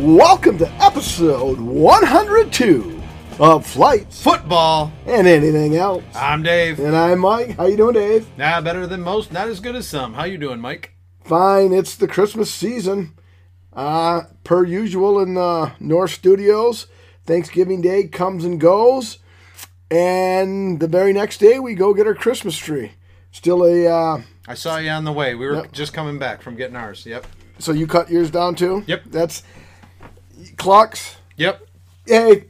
Welcome to episode 102 of Flights Football. and Anything Else. I'm Dave. And I'm Mike. How you doing, Dave? Nah, better than most, not as good as some. How you doing, Mike? Fine. It's the Christmas season. Uh, per usual in the North Studios, Thanksgiving Day comes and goes. And the very next day, we go get our Christmas tree. Still a. Uh, I saw you on the way. We were Yep. just coming back from getting ours. Yep. so you cut yours down too? Yep. That's. Clucks. Yep. hey,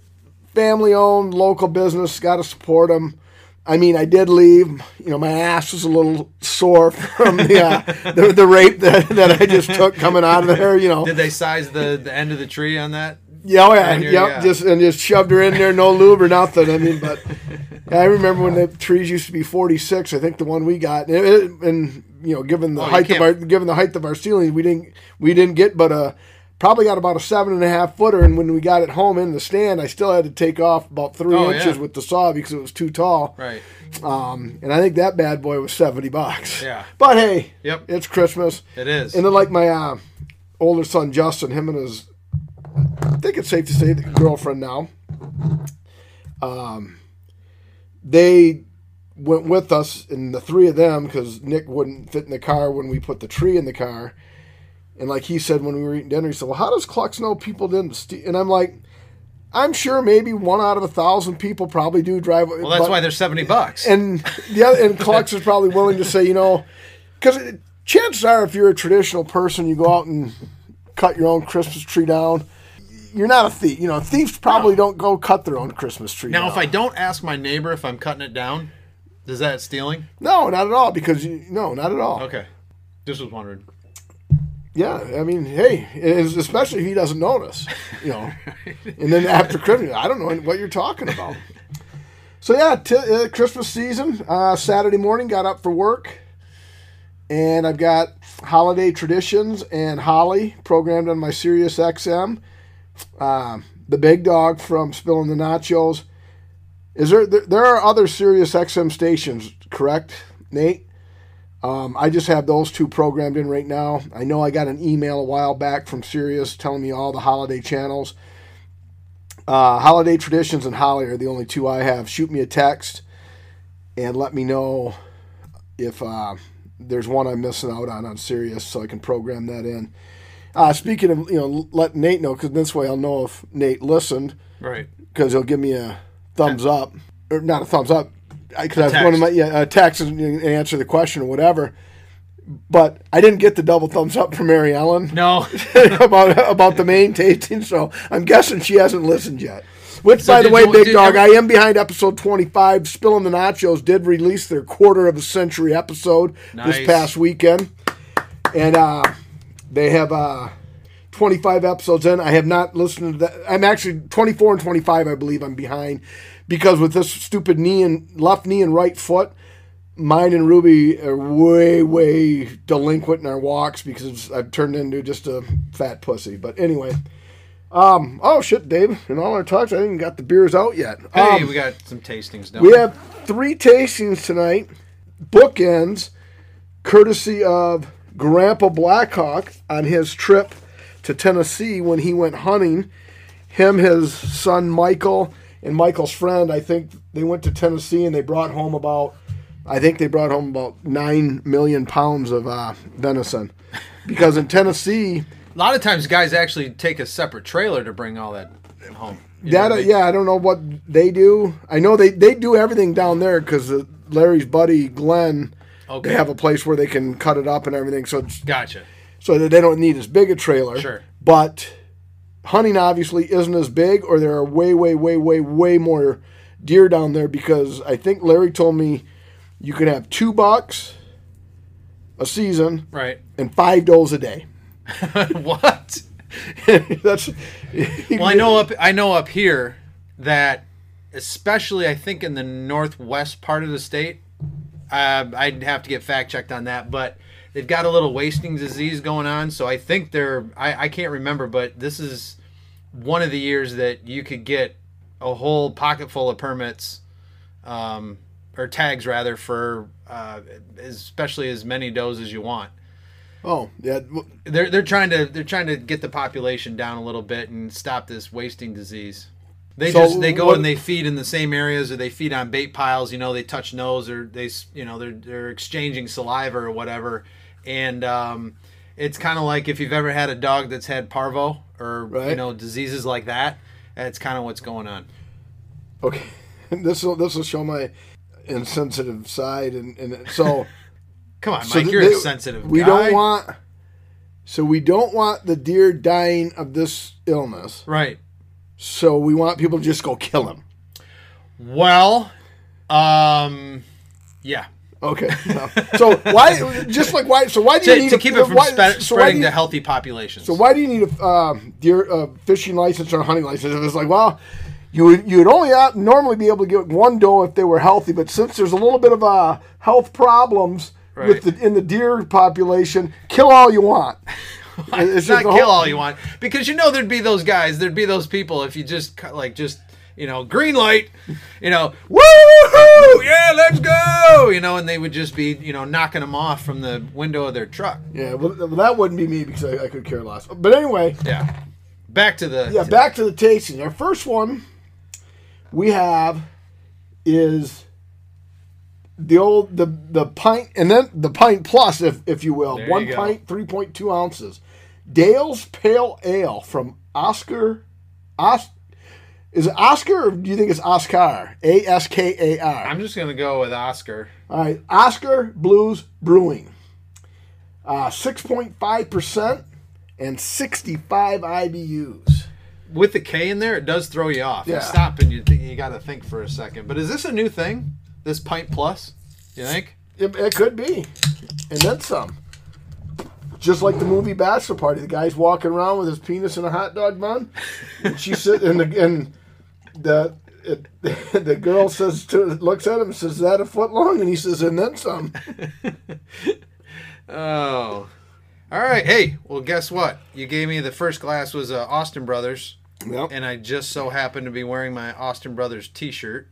family owned, local business, got to support them. I mean, I did leave. You know, my ass was a little sore from the uh, the, the rape that, that I just took coming out of there. You know, Did they size the, the end of the tree on that? yeah, oh, yeah, yep, yeah. just and just shoved her in there, no lube or nothing. I mean, but I remember when the trees used to be forty six. I think the one we got, and, it- and you know, given the Oh, height of our given the height of our ceiling, we didn't we didn't get but a probably got about a seven and a half footer. And when we got it home in the stand, I still had to take off about three Oh, inches yeah. with the saw because it was too tall. Right. Um, and I think that bad boy was seventy bucks. Yeah. But hey, Yep. it's Christmas. It is. And then like my uh, older son Justin, him and his, I think it's safe to say, the girlfriend now. Um, they went with us, and the three of them, because Nick wouldn't fit in the car when we put the tree in the car. And like he said when we were eating dinner, he said, "Well, how does Clux know people didn't?" Ste-? And I'm like, "I'm sure maybe one out of a thousand people probably do drive." well, that's why they're 70 bucks. and the other, and Clux is probably willing to say, you know, because chances are, if you're a traditional person, you go out and cut your own Christmas tree down. You're not a thief. You know, thieves probably don't go cut their own Christmas tree. now, down. if I don't ask my neighbor if I'm cutting it down, is that stealing? no, not at all, because you, no, not at all. Okay. Just was wondering. Yeah, I mean, hey, especially if he doesn't notice, you know. and then after Christmas, I don't know what you're talking about. So yeah, t- uh, Christmas season. Uh, Saturday morning, got up for work, and I've got holiday traditions and Holly programmed on my Sirius XM. Um, the big dog from Spilling the Nachos. Is there? There are other Sirius XM stations, correct, Nate? Um, I just have those two programmed in right now. I know I got an email a while back from Sirius telling me all the holiday channels. Uh, holiday traditions and Holly are the only two I have. Shoot me a text and let me know if uh, there's one I'm missing out on on Sirius, so I can program that in. Uh, speaking of, you know, let Nate know because this way I'll know if Nate listened Right. because he'll give me a thumbs up or not a thumbs up because I was one of my yeah, text and and answer the question or whatever. But I didn't get the double thumbs up from Mary Ellen No. about about the main tasting, so I'm guessing she hasn't listened yet. Which, So by the way, you- Big did Dog, I am behind episode 25. Spilling the Nachos did release their quarter of a century episode Nice. this past weekend, and uh, they have uh, 25 episodes in. I have not listened to that. I'm actually 24 and 25. I believe I'm behind because with this stupid knee and left knee and right foot, mine and Ruby are way, way delinquent in our walks because I've turned into just a fat pussy. But anyway, um, oh shit, Dave, in all our talks, I didn't even got the beers out yet. Hey, Um, we got some tastings done. we have three tastings tonight, bookends, courtesy of Grandpa Blackhawk on his trip to Tennessee when he went hunting. Him, his son Michael, and Michael's friend, I think they went to Tennessee and they brought home about, I think they brought home about nine million pounds of uh, venison. Because in Tennessee, A lot of times, guys actually take a separate trailer to bring all that home. You That uh, yeah, I don't know what they do. I know they they do everything down there because Larry's buddy Glenn, Okay. they have a place where they can cut it up and everything, so it's, Gotcha. so that they don't need as big a trailer. Sure. But hunting obviously isn't as big, or there are way way way way way more deer down there because I think Larry told me you could have two bucks a season Right. and five does a day. what? That's Well, I know up I know up here that especially I think in the northwest part of the state, uh, I'd have to get fact checked on that, but they've got a little wasting disease going on. So I think they're I, I can't remember, but this is one of the years that you could get a whole pocket full of permits, um, or tags rather for uh, especially as many does as you want. Oh, yeah. They're they're trying to they're trying to get the population down a little bit and stop this wasting disease. They So just they go what- and they feed in the same areas or they feed on bait piles. You know, they touch nose or they you know they're they're exchanging saliva or whatever, and um, it's kind of like if you've ever had a dog that's had parvo or you know diseases like that. That's kind of what's going on. Okay. This will this will show my insensitive side, and, and so. Come on, so Mike, you're they- a sensitive We guy. don't want. So we don't want the deer dying of this illness. right. So we want people to just go kill him. Well, um, yeah. Okay. no. So why? Just like why? So why do you To, need to a- keep it from why, spe- so spreading you- to healthy populations. So why do you need a uh, deer uh, fishing license or a hunting license? If it's like, well, you would you would only out- normally be able to get one doe if they were healthy, but since there's a little bit of uh, health problems with the in the deer population, kill all you want. it's not kill whole- all you want because you know there'd be those guys, there'd be those people if you just like just you know green light, you know, woo, yeah, let's go, you know, and they would just be you know knocking them off from the window of their truck. Yeah, well, that wouldn't be me because I, I could care less. But anyway, Yeah. Back to the yeah, back to the tasting. Our first one we have is the old the the pint and then the pint plus, if if you will, There one go. pint, three point two ounces. Dale's Pale Ale from Oscar. Os, is it Oscar or do you think it's Oscar? A S K A R. I'm just gonna go with Oscar. All right, Oskar Blues Brewing. Uh, 6.5% and 65 IBUs. With the K in there, it does throw you off. You Yeah. stop and you think, you got to think for a second. But is this a new thing? This pint plus? You think? It, it could be. And then some. Just like the movie Bachelor Party. The guy's walking around with his penis in a hot dog bun. And she sit and the, and the it, the girl says to looks at him says, Is that a foot long? And he says, and then some. Oh. All right. Hey, well, guess what? You gave me the first glass was uh, Austin Brothers, Yep. and I just so happened to be wearing my Austin Brothers T-shirt.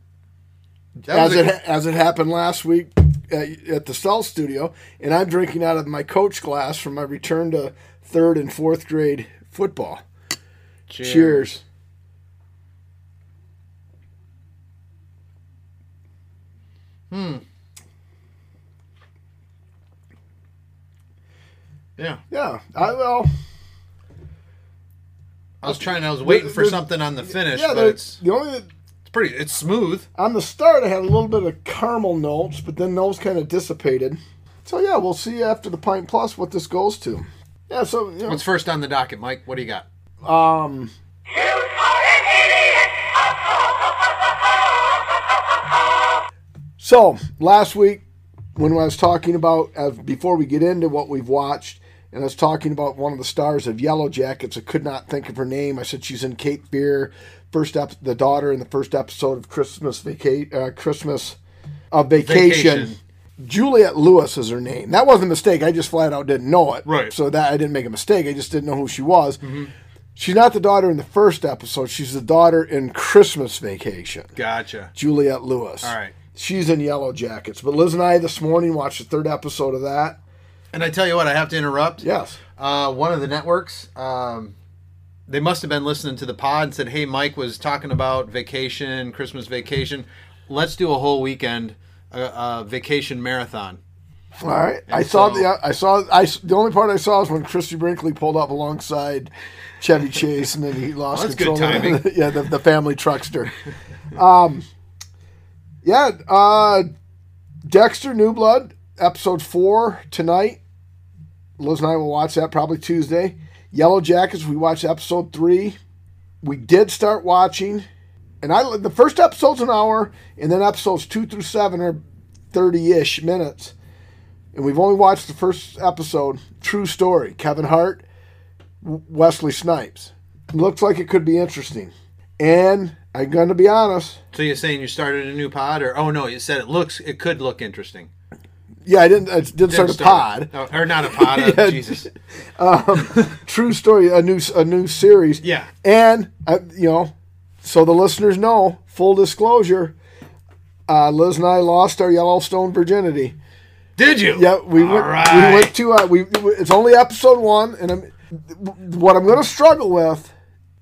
As was it, as it happened last week at, at the Stall Studio, and I'm drinking out of my coach glass from my return to third and fourth grade football. Cheers. Yeah. Yeah, I well, I was trying. I was waiting for something on the finish, yeah. but The, it's the only it's pretty. It's smooth. on the start, I had a little bit of caramel notes, but then those kind of dissipated. So yeah, we'll see after the pint plus what this goes to. Yeah, so you know, What's first on the docket, Mike? What do you got? um, so last week when I was talking about as before we get into what we've watched, and I was talking about one of the stars of Yellow Jackets, I could not think of her name. I said she's in Cape Fear, first ep- the daughter in the first episode of Christmas Vaca- uh, Christmas of Vacation. Vacation. Juliette Lewis is her name. That wasn't a mistake. I just flat out didn't know it. Right. So that I didn't make a mistake. I just didn't know who she was. She's not the daughter in the first episode. She's the daughter in Christmas Vacation. Gotcha. Juliette Lewis. All right. She's in Yellow Jackets. But Liz and I this morning watched the third episode of that. And I tell you what, I have to interrupt. Yes. Uh, one of the networks, um, they must have been listening to the pod and said, "Hey, Mike was talking about vacation, Christmas vacation. Let's do a whole weekend, uh, uh, vacation marathon." All right. I saw so- the I saw I the only part I saw was when Christie Brinkley pulled up alongside Chevy Chase and then he lost Well, that's good control. timing. yeah, the, the family truckster. Um, yeah, uh, Dexter New Blood episode four tonight. Liz and I will watch that probably Tuesday. Yellow Jackets we watched episode three. We did start watching, and I the first episode's an hour, and then episodes two through seven are thirty ish minutes and we've only watched the first episode. True story. Kevin Hart, Wesley Snipes. Looks like it could be interesting. And I'm going to be honest. So you're saying you started a new pod, or oh no, you said it looks, it could look interesting. Yeah, I didn't. I did start a Didn't pod. Oh, or not a pod. uh, Yeah. Jesus. True story. A new a new series. Yeah. And uh, you know, so the listeners know. Full disclosure. Uh, Liz and I lost our Yellowstone virginity. Did you? Yeah, we All went. right. We went to. Uh, we. It's only episode one, and I'm, what I'm going to struggle with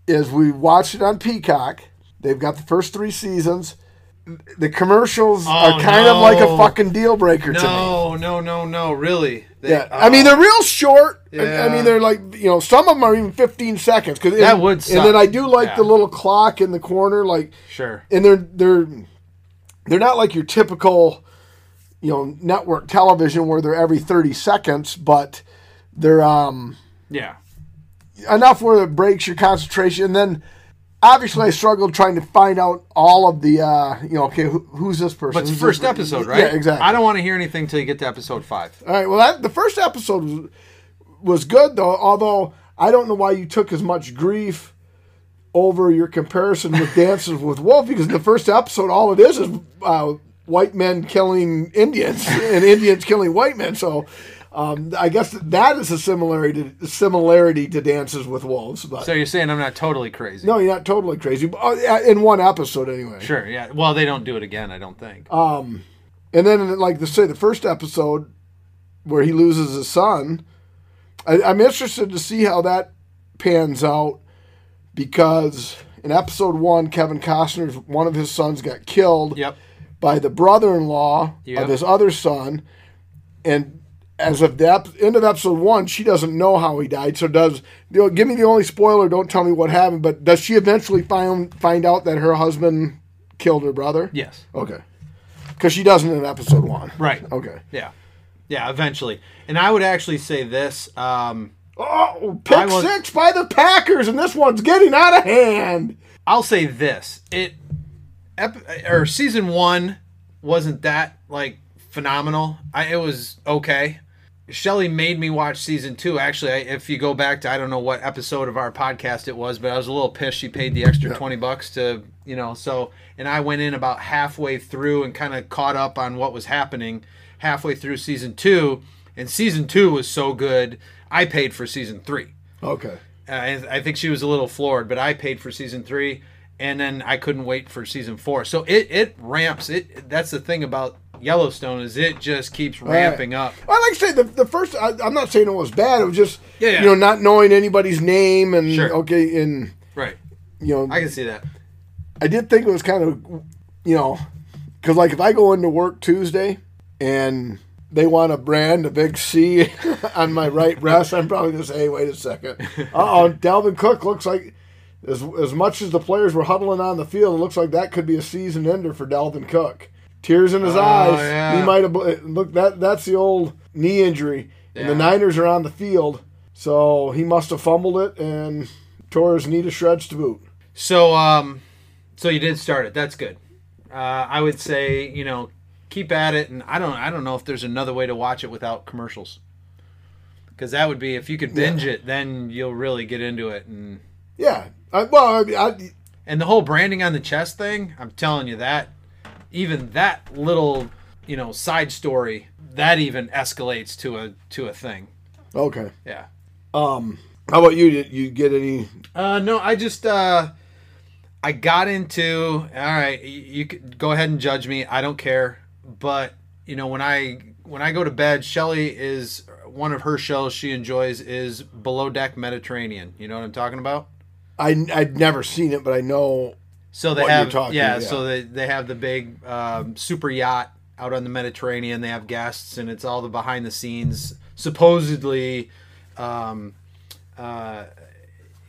is we watched it on Peacock. They've got the first three seasons. The commercials are Oh, kind of like a fucking deal breaker to me. No, no, no, no. Really? They- Yeah, I mean they're real short. I- I mean they're like you know some of them are even 15 seconds. Cause That and, would And then I do like Yeah. the little clock in the corner, like sure. and they're they're they're not like your typical you know network television where they're every 30 seconds, but they're um Yeah. enough where it breaks your concentration. And then obviously I struggled trying to find out all of the uh you know okay who, who's this person? But it's Who's first this- episode, right? Yeah, exactly. I don't want to hear anything until you get to episode five. All right. Well, that, the first episode was, was good though. Although I don't know why you took as much grief over your comparison with Dances with Wolf because in the first episode, all it is is uh, white men killing Indians and Indians killing white men. So. Um, I guess that is a similarity to, similarity to Dances with Wolves, but So you're saying I'm not totally crazy? no, you're not totally crazy. But, uh, in one episode, anyway. Sure. Yeah. Well, they don't do it again. I don't think. And then, like to say, the first episode where he loses his son, I, I'm interested to see how that pans out because in episode one, Kevin Costner's one of his sons got killed yep. by the brother-in-law Yep. of his other son, and as of the end of episode one, she doesn't know how he died. So does you know, give me the only spoiler? Don't tell me what happened. But does she eventually find find out that her husband killed her brother? Yes. Okay. Because she doesn't in episode one. Right. Okay. Yeah. Yeah. Eventually, and I would actually say this. Um, Oh, pick was- six by the Packers, and this one's getting out of hand. I'll say this: it, ep- or season one wasn't that like phenomenal. I it was okay. Shelly made me watch season two. Actually, I, if you go back to I don't know what episode of our podcast it was, but I was a little pissed. She paid the extra twenty bucks to you know so, and I went in about halfway through and kind of caught up on what was happening halfway through season two, and season two was so good. I paid for season three. Okay. Uh, I, I think she was a little floored, but I paid for season three, and then I couldn't wait for season four. So it it ramps. It that's the thing about Yellowstone is it just keeps ramping up. Well, like I say, the, the first, I, I'm not saying it was bad. It was just, Yeah, yeah. you know, not knowing anybody's name and, Sure. okay, and, Right. you know, I can see that. I did think it was kind of, you know, because like if I go into work Tuesday and they want to brand a big C on my right breast, I'm probably going to say, hey, wait a second. Uh oh, Dalvin Cook looks like, as, as much as the players were huddling on the field, it looks like that could be a season ender for Dalvin Cook. Tears in his Oh, eyes. yeah. He might have look that that's the old knee injury, and the Niners are on the field, so he must have fumbled it and tore his knee to shreds to boot. So um, so you did start it. That's good. Uh, I would say you know keep at it, and I don't I don't know if there's another way to watch it without commercials. Because that would be if you could binge it, then you'll really get into it and. Yeah. I, well, I, I, And the whole branding on the chest thing, I'm telling you that even that little, you know, side story, that even escalates to a to a thing. okay. Yeah. Um, how about you? Did you get any? Uh no, I just uh I got into all right, you, you could go ahead and judge me. I don't care. But, you know, when I when I go to bed, Shelly is one of her shows she enjoys is Below Deck Mediterranean. You know what I'm talking about? I I've never seen it, but I know. So they what have talking, yeah, yeah. so they they have the big um, super yacht out on the Mediterranean. They have guests, and it's all the behind the scenes. Supposedly, um, uh,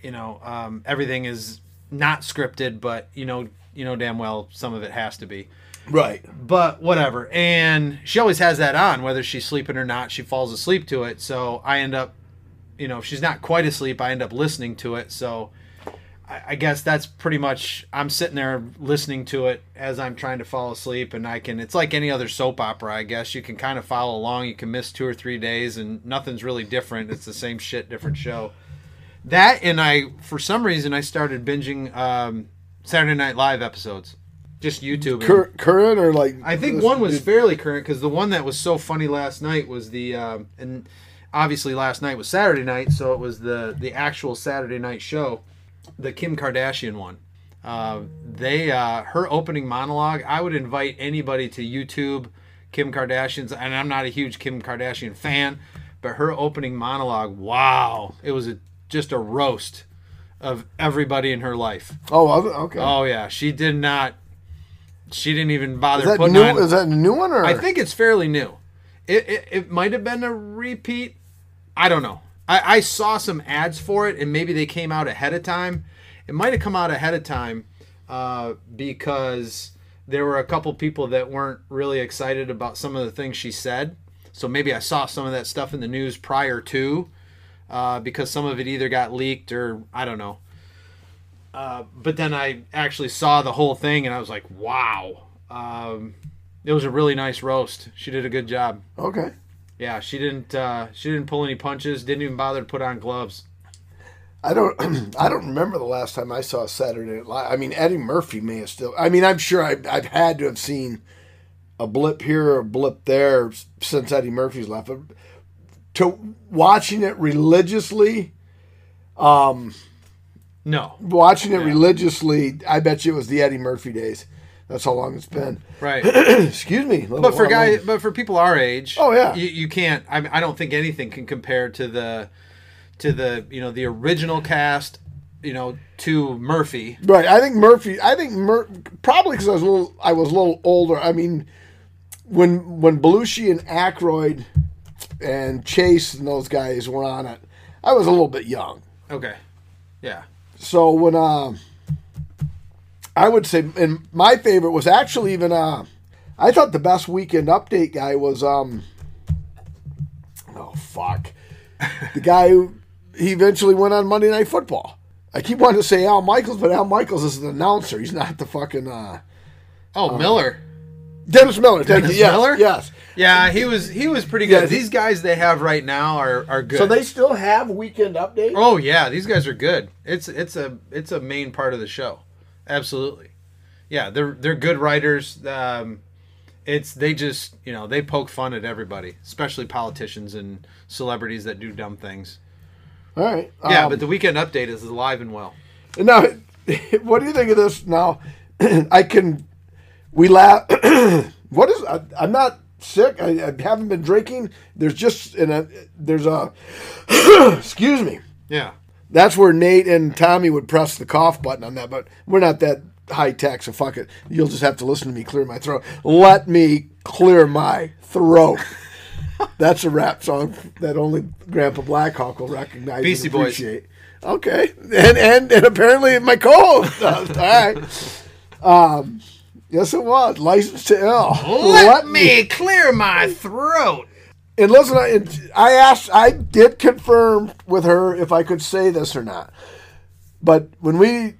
you know, um, everything is not scripted, but you know, you know damn well some of it has to be. Right. But whatever. And she always has that on, whether she's sleeping or not. She falls asleep to it. So I end up, you know, if she's not quite asleep, I end up listening to it. So I, I guess that's pretty much. I'm sitting there listening to it as I'm trying to fall asleep, and I can. It's like any other soap opera, I guess. You can kind of follow along. You can miss two or three days, and nothing's really different. It's the same shit, different show. That and I, for some reason, I started binging um, Saturday Night Live episodes, just YouTube. Cur- current or like? I think one was fairly current because the one that was so funny last night was the um, and obviously last night was Saturday night, so it was the the actual Saturday night show, the Kim Kardashian one. Uh, they uh, her opening monologue. I would invite anybody to YouTube Kim Kardashian's, and I'm not a huge Kim Kardashian fan, but her opening monologue, wow, it was a, just a roast of everybody in her life. Oh, okay. Oh yeah, she did not. She didn't even bother is that putting new? on. Is that a new one or? I think it's fairly new. It it, it might have been a repeat. I don't know. I, I saw some ads for it, and maybe they came out ahead of time. It might have come out ahead of time uh, because there were a couple people that weren't really excited about some of the things she said. So maybe I saw some of that stuff in the news prior to, uh, because some of it either got leaked or I don't know. Uh, but then I actually saw the whole thing and I was like, wow. Um, it was a really nice roast. She did a good job. Okay. Yeah, she didn't. Uh, she didn't pull any punches. Didn't even bother to put on gloves. I don't. I don't remember the last time I saw Saturday Night Live. I mean, Eddie Murphy may have still. I mean, I'm sure I've, I've had to have seen a blip here or a blip there since Eddie Murphy's left. But to watching it religiously, um, No. watching it religiously, I bet you it was the Eddie Murphy days. That's how long it's been. Right. Excuse me. But for guys, but for people our age, Oh, yeah. you, you can't. I, mean, I don't think anything can compare to the, to the you know the original cast, you know, to Murphy. Right. I think Murphy. I think Mur- probably because I was a little. I was a little older. I mean, when when Belushi and Aykroyd and Chase and those guys were on it, I was a little bit young. Okay. Yeah. So when uh, I would say, and my favorite was actually even uh, I thought the best weekend update guy was um, oh fuck, the guy who he eventually went on Monday Night Football. I keep wanting to say Al Michaels, but Al Michaels is an announcer. He's not the fucking uh, Oh, Miller. Dennis Miller. Thank Dennis. Yes, Miller? Yes. Yeah, he was he was pretty good. Yeah, These guys they have right now are are good. So they still have weekend update. Oh yeah, these guys are good. It's it's a it's a main part of the show. Absolutely. Yeah, they're they're good writers. Um, it's they just you know they poke fun at everybody, especially politicians and celebrities that do dumb things. All right. Yeah, Um, but the weekend update is alive and well. Now, what do you think of this? Now, I can. We laugh. what is? I, I'm not sick. I, I haven't been drinking. There's just in a. There's a. excuse me. Yeah. That's where Nate and Tommy would press the cough button on that, but we're not that high tech, so fuck it. You'll just have to listen to me clear my throat. Let me clear my throat. That's a rap song that only Grandpa Blackhawk will recognize Beastie and Boys. appreciate. Okay, and and and apparently my co-host does. All right. Um, yes, it was License to Ill. Let me clear my throat. And listen, I, I asked, I did confirm with her if I could say this or not. But when we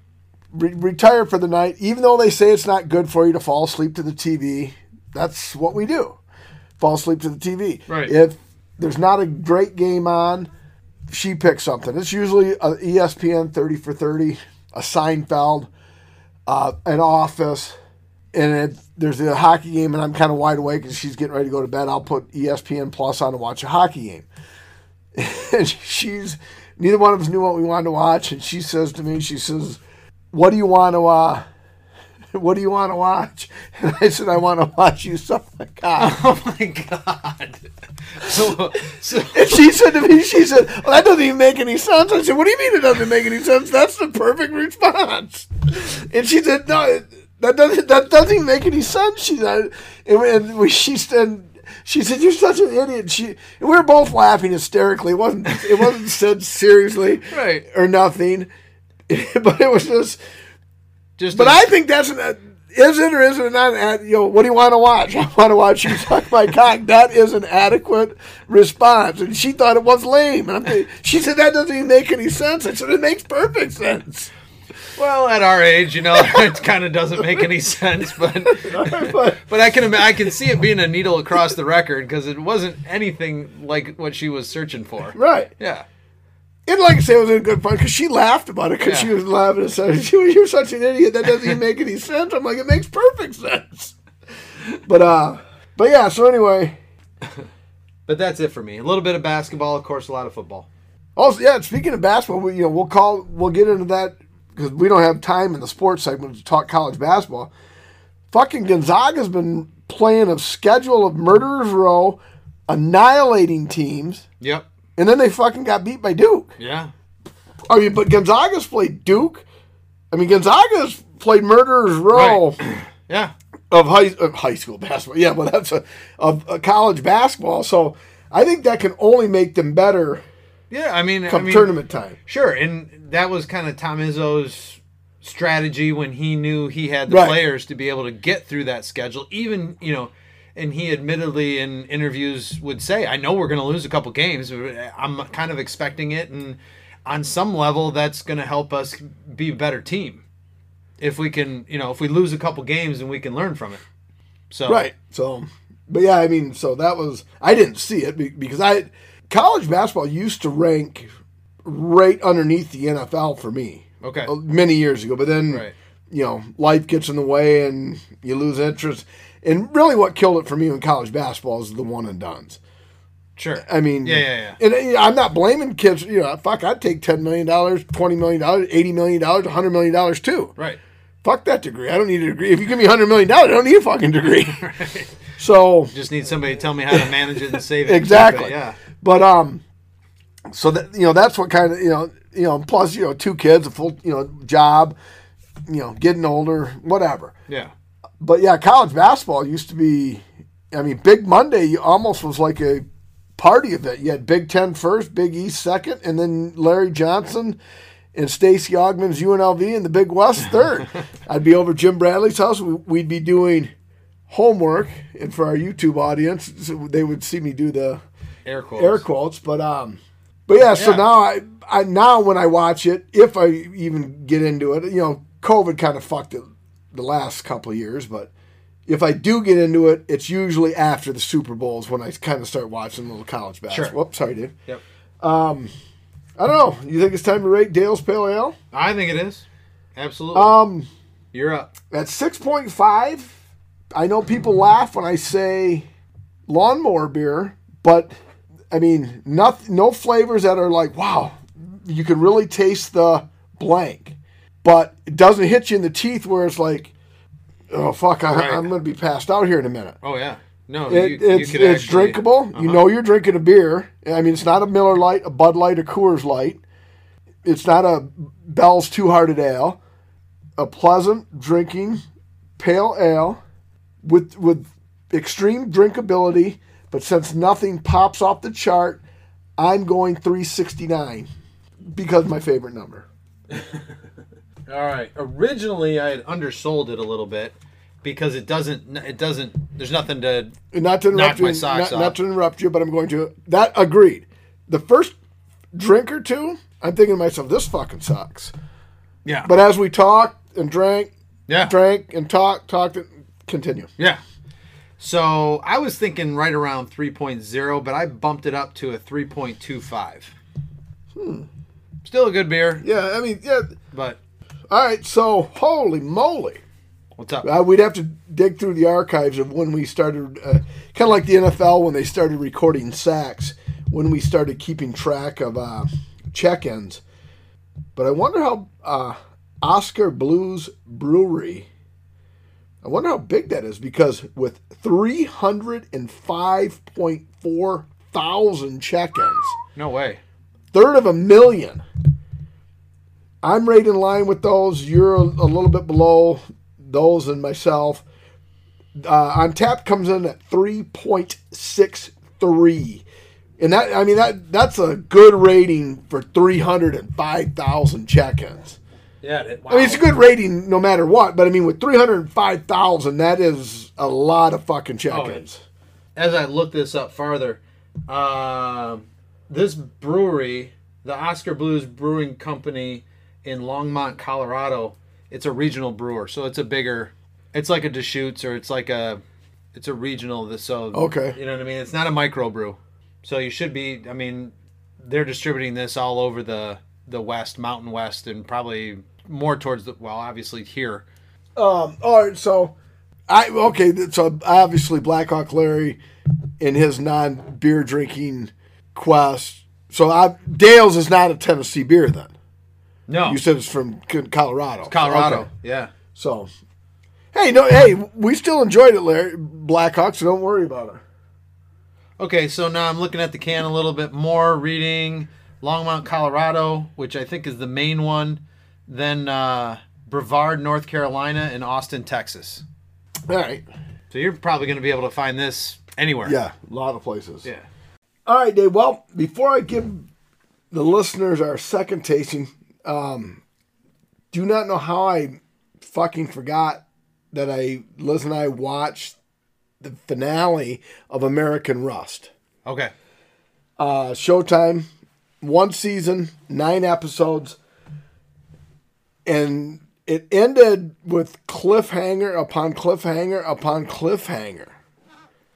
re- retire for the night, even though they say it's not good for you to fall asleep to the TV, that's what we do. Fall asleep to the TV. Right. If there's not a great game on, she picks something. It's usually a ESPN 30 for 30, a Seinfeld, uh, an Office, and it, there's a hockey game, and I'm kind of wide awake, and she's getting ready to go to bed. I'll put ESPN Plus on to watch a hockey game. and she's neither one of us knew what we wanted to watch, and she says to me, she says, "What do you want to uh, What do you want to watch?" And I said, "I want to watch you suck my cock." Oh my god. So, so And she said to me, she said, well, that doesn't even make any sense. I said, what do you mean it doesn't make any sense? That's the perfect response. And she said, no, it- that doesn't, that doesn't even make any sense. She said, and, and we, she said, she said, you're such an idiot. She, we were both laughing hysterically. It wasn't, it wasn't said seriously Right. or nothing, but it was just, just but a- I think that's an, is it or isn't it not? an- You know, what do you want to watch? I want to watch you suck my cock. That is an adequate response, and she thought it was lame. And I'm thinking, she said that doesn't even make any sense. I said it makes perfect sense. Well at our age, you know, it kind of doesn't make any sense, but but I can I can see it being a needle across the record because it wasn't anything like what she was searching for. right, Yeah. and like I say, it was in good fun because she laughed about it because she was laughing and said, "You're such an idiot. That doesn't even make any sense." I'm like, "It makes perfect sense." But uh, but yeah. So anyway, But that's it for me. A little bit of basketball, of course, a lot of football. Also, yeah. Speaking of basketball, we, you know, we'll call, we'll get into that because we don't have time in the sports segment to talk college basketball. Fucking Gonzaga's been playing a schedule of murderers row, annihilating teams, Yep. and then they fucking got beat by Duke. Yeah. I mean, but Gonzaga's played Duke. I mean, Gonzaga's played murderers row Yeah. of high of high school basketball. Yeah, but that's a of a college basketball. So I think that can only make them better Yeah. I mean, come I mean, tournament time. Sure, and that was kind of Tom Izzo's strategy when he knew he had the Right. players to be able to get through that schedule. Even you know, and he admittedly in interviews would say, "I know we're going to lose a couple games. I'm kind of expecting it, and on some level, that's going to help us be a better team if we can, you know, if we lose a couple games and we can learn from it." So Right. So, but yeah, I mean, so that was I didn't see it because I college basketball used to rank right underneath the NFL for me okay, uh, many years ago, but then right, you know life gets in the way and you lose interest. And really, what killed it for me in college basketball is the one and dones. sure, I mean, Yeah, yeah, yeah. And you know, I'm not blaming kids. You know, fuck, I'd take ten million dollars, twenty million dollars, eighty million dollars, hundred million dollars too. right, Fuck that degree. I don't need a degree. If you give me hundred million dollars, I don't need a fucking degree. So just need somebody to tell me how to manage it and save it. exactly. Yeah, But um, so that you know, that's what kind of you know, you know, plus you know, two kids, a full you know job, you know, getting older, whatever. yeah, But yeah, college basketball used to be. I mean, Big Monday almost was like a party event. You had Big Ten first, Big East second, and then Larry Johnson and Stacey Augmon's UNLV and the Big West third. I'd be over Jim Bradley's house. We- We'd be doing homework, and for our YouTube audience, they would see me do the air quotes. air quotes. But um, but yeah. So now I, I now when I watch it, if I even get into it, you know, COVID kind of fucked it the last couple of years, but. If I do get into it, it's usually after the Super Bowls when I kind of start watching a little college basketball. Sure. Whoops, sorry, Dave. Yep. Um, I don't know. You think it's time to rate Dale's Pale Ale? I think it is. Absolutely. Um, You're up. at six point five, I know people laugh when I say lawnmower beer, but I mean, not, no flavors that are like, wow, you can really taste the blank, but it doesn't hit you in the teeth where it's like, oh fuck, I, Right. I'm going to be passed out here in a minute. Oh yeah. No, It, you, you it's could it's actually- drinkable. You Uh-huh. know you're drinking a beer. I mean, it's not a Miller Lite, a Bud Light, a Coors Light. It's not a Bell's Two Hearted Ale. A pleasant drinking pale ale with with extreme drinkability. But since nothing pops off the chart, I'm going 369 because my favorite number. All right. Originally, I had undersold it a little bit because it doesn't. It doesn't. There's nothing to. Not to interrupt Knock my you, socks not, off. not to interrupt you, but I'm going to. That agreed. The first drink or two, I'm thinking to myself, this fucking sucks. Yeah. But as we talked and drank, yeah. drank and talked, talked, and continue. Yeah. So I was thinking right around 3.0, but I bumped it up to a 3.25. Hmm. Still a good beer, Yeah, I mean, yeah. but All right, so holy moly. what's up? Uh, we'd have to dig through the archives of when we started, uh, kind of like the NFL when they started recording sacks, when we started keeping track of uh, check ins. But I wonder how uh, Oskar Blues Brewery, I wonder how big that is because with 305.4 thousand check ins, No way. third of a million. I'm right in line with those. You're a, a little bit below those and myself. Uh, on tap comes in at 3.63. And that I mean that that's a good rating for 305,000 check-ins. Yeah. It, wow. I mean it's a good rating no matter what, but I mean with 305,000 that is a lot of fucking check-ins. As I look this up farther, um, this brewery, the Oskar Blues Brewing Company in Longmont, Colorado, it's a regional brewer, so it's a bigger. It's like a Deschutes or it's like a, it's a regional. So Okay. you know what I mean. It's not a microbrew, so you should be. I mean, they're distributing this all over the the West, Mountain West, and probably more towards the well, obviously here. Um, all right, so I okay, so obviously Blackhawk Larry in his non beer drinking quest. So I, Dale's is not a Tennessee beer then. No, You said it's from Colorado. Colorado. Okay. Yeah. So, Hey, no, hey, we still enjoyed it, Larry Blackhawks. So don't worry about it. Okay, so now I'm looking at the can a little bit more, reading Longmont, Colorado, which I think is the main one, then uh, Brevard, North Carolina, and Austin, Texas. All right. So you're probably going to be able to find this anywhere. Yeah, a lot of places. Yeah. All right, Dave. Well, before I give the listeners our second tasting, um, do not know how I fucking forgot that I Liz and I watched the finale of American Rust. Okay. Uh, Showtime, one season, nine episodes, and it ended with cliffhanger upon cliffhanger upon cliffhanger.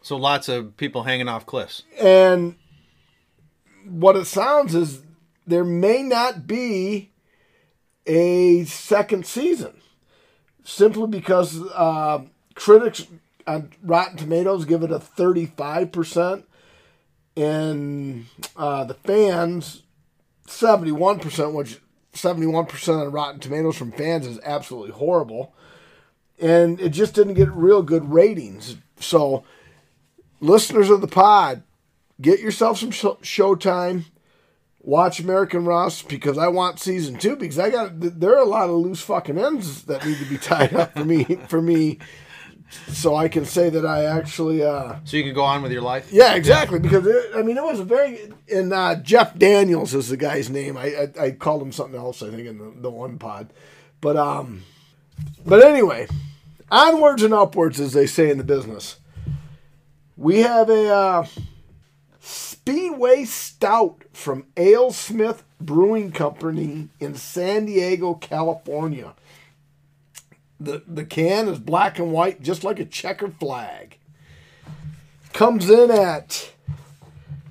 So lots of people hanging off cliffs. And what it sounds is there may not be a second season simply because uh, critics on Rotten Tomatoes give it a 35%, and uh, the fans 71%, which 71% on Rotten Tomatoes from fans is absolutely horrible. And it just didn't get real good ratings. So, listeners of the pod, get yourself some sh- showtime. Watch American Rust because I want season two because I got there are a lot of loose fucking ends that need to be tied up for me for me so I can say that I actually uh So you can go on with your life. yeah exactly because it, I mean it was a very and uh, Jeff Daniels is the guy's name I, I I called him something else I think in the, the one pod but um but anyway onwards and upwards as they say in the business we have a uh, Speedway Stout from AleSmith Brewing Company in San Diego, California. The, the can is black and white, just like a checkered flag. Comes in at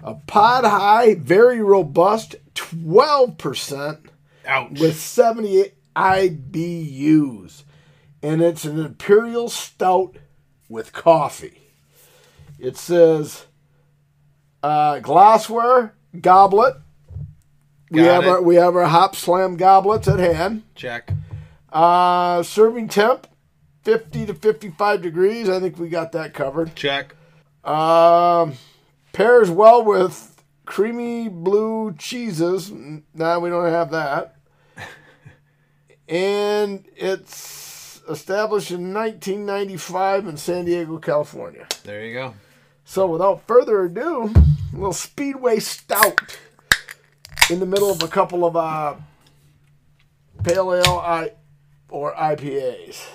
a pod high, very robust, 12% Ouch. with 78 IBUs. And it's an imperial stout with coffee. It says uh, glassware goblet. We have it. our we have our Hopslam goblets at hand. Check. Uh, serving temp, fifty to fifty-five degrees. I think we got that covered. Check. Um, pairs well with creamy blue cheeses. Now we don't have that. and it's established in 1995 in San Diego, California. There you go. So without further ado, a little Speedway Stout in the middle of a couple of uh, Pale Ale I, or IPAs.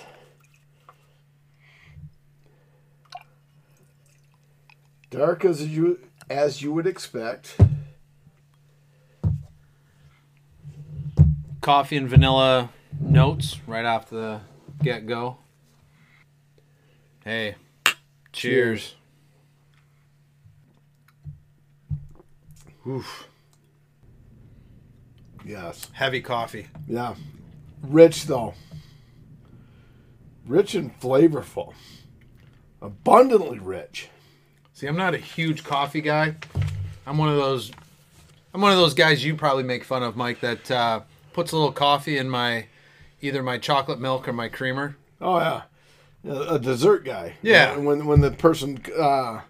Dark as you as you would expect. Coffee and vanilla notes right off the get go. Hey, cheers. Oof. Yes. Heavy coffee. Yeah. Rich though. Rich and flavorful. Abundantly rich. See, I'm not a huge coffee guy. I'm one of those. I'm one of those guys you probably make fun of, Mike. That uh, puts a little coffee in my either my chocolate milk or my creamer. Oh yeah, a, dessert guy. Yeah. When when the person, uh,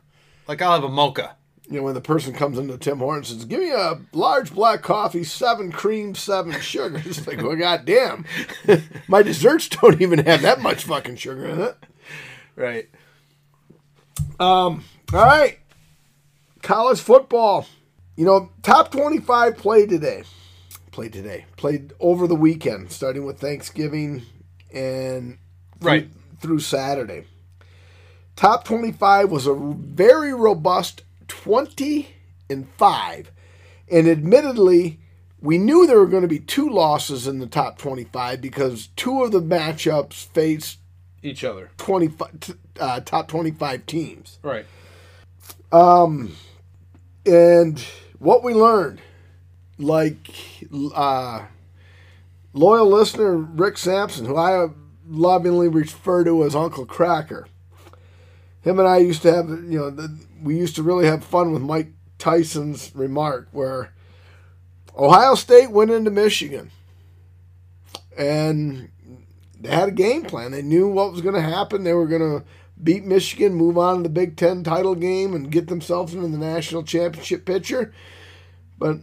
Like I'll have a mocha. You know, when the person comes into Tim Hortons and says, "Give me a large black coffee, seven cream, seven sugar," it's like, well, goddamn, my desserts don't even have that much fucking sugar in it. Right. Um, All right, college football. You know, top twenty-five play today. Played today. Played over the weekend, starting with Thanksgiving and Right. through Saturday. Top 25 was a very robust 20 and 5. And admittedly, we knew there were going to be two losses in the top 25 because two of the matchups faced Each other. 25 uh, top 25 teams. Right. Um and what we learned, like uh, loyal listener Rick Sampson, who I lovingly refer to as Uncle Cracker, him and I used to have, you know, the, we used to really have fun with Mike Tyson's remark where Ohio State went into Michigan. And they had a game plan. They knew what was going to happen. They were going to beat Michigan, move on to the Big Ten title game, and get themselves into the national championship picture. But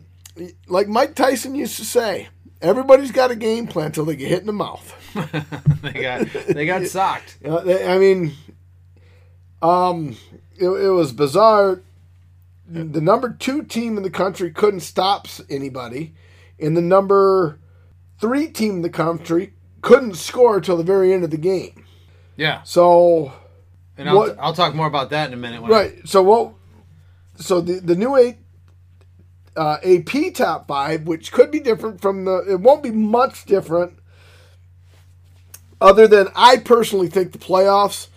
like Mike Tyson used to say, everybody's got a game plan until they get hit in the mouth. they got they got socked. Uh, I mean, um, it, it was bizarre. The number two team in the country couldn't stop anybody, and the number three team in the country couldn't score till the very end of the game. Yeah, So and I'll, What- I'll talk more about that in a minute. When I- right, so what? So the the new eight uh, AP top five, which could be different from the, it won't be much different. Other than I personally think the playoffs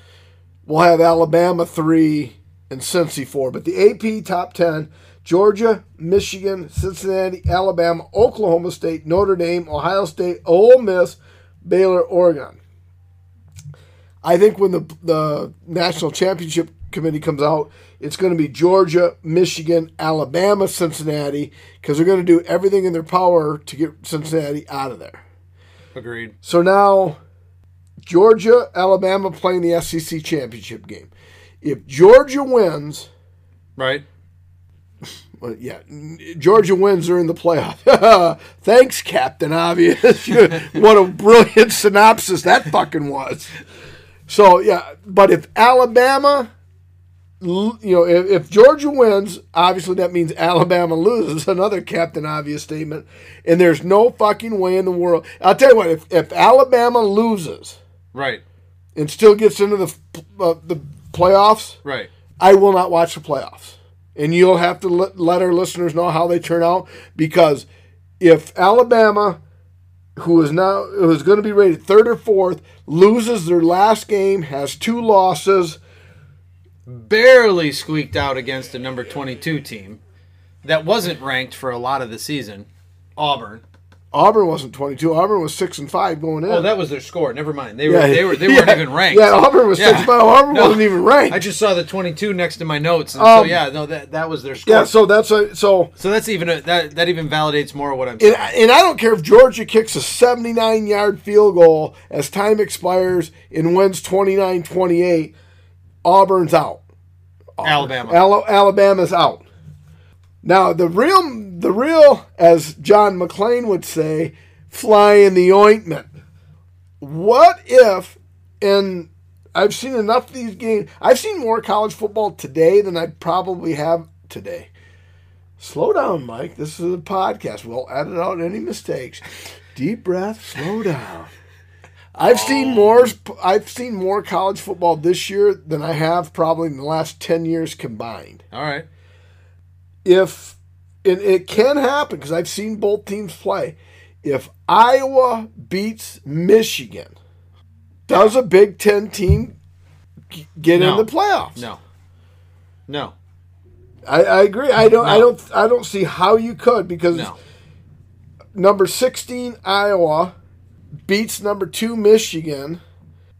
will have Alabama three and Cincy four, but the AP top ten: Georgia, Michigan, Cincinnati, Alabama, Oklahoma State, Notre Dame, Ohio State, Ole Miss, Baylor, Oregon. I think when the the national championship committee comes out, it's going to be Georgia, Michigan, Alabama, Cincinnati, because they're going to do everything in their power to get Cincinnati out of there. Agreed. So now, Georgia, Alabama playing the SEC championship game. If Georgia wins, Right. well, yeah, Georgia wins, they're in the playoff. Thanks, Captain Obvious. what a brilliant synopsis that fucking was. So yeah, but if Alabama, you know, if, if Georgia wins, obviously that means Alabama loses. Another Captain Obvious statement, and there's no fucking way in the world. I'll tell you what, if if Alabama loses Right. and still gets into the uh, the playoffs, Right. I will not watch the playoffs. And you'll have to let, let our listeners know how they turn out because if Alabama, who is now who is going to be rated third or fourth, loses their last game, has two losses, Barely squeaked out against a number 22 team that wasn't ranked for a lot of the season. Auburn. Auburn wasn't twenty two. Auburn was six and five going in. Oh, that was their score. Never mind. They were they were they yeah. weren't even ranked. Yeah, Auburn was Yeah. six and five. Auburn No. wasn't even ranked. I just saw the 22 next to my notes, and so Um, yeah, no, that that was their score. yeah, so that's a so. so that's even a, that that even validates more of what I'm And, saying. and I don't care if Georgia kicks a 79 yard field goal as time expires and wins 29 28, Auburn's out. Alabama. Ala- Alabama's out. Now the real, the real, as John McClane would say, fly in the ointment. What if, and I've seen enough of these games. I've seen more college football today than I probably have today. Slow down, Mike. This is a podcast. We'll edit out any mistakes. Deep breath. Slow down. I've seen oh. more. I've seen more college football this year than I have probably in the last ten years combined. All right. If and it can happen because I've seen both teams play. If Iowa beats Michigan, does a Big Ten team get No. in the playoffs? No. No. I, I agree. I don't. I don't. I don't see how you could because No. number sixteen Iowa beats number two Michigan.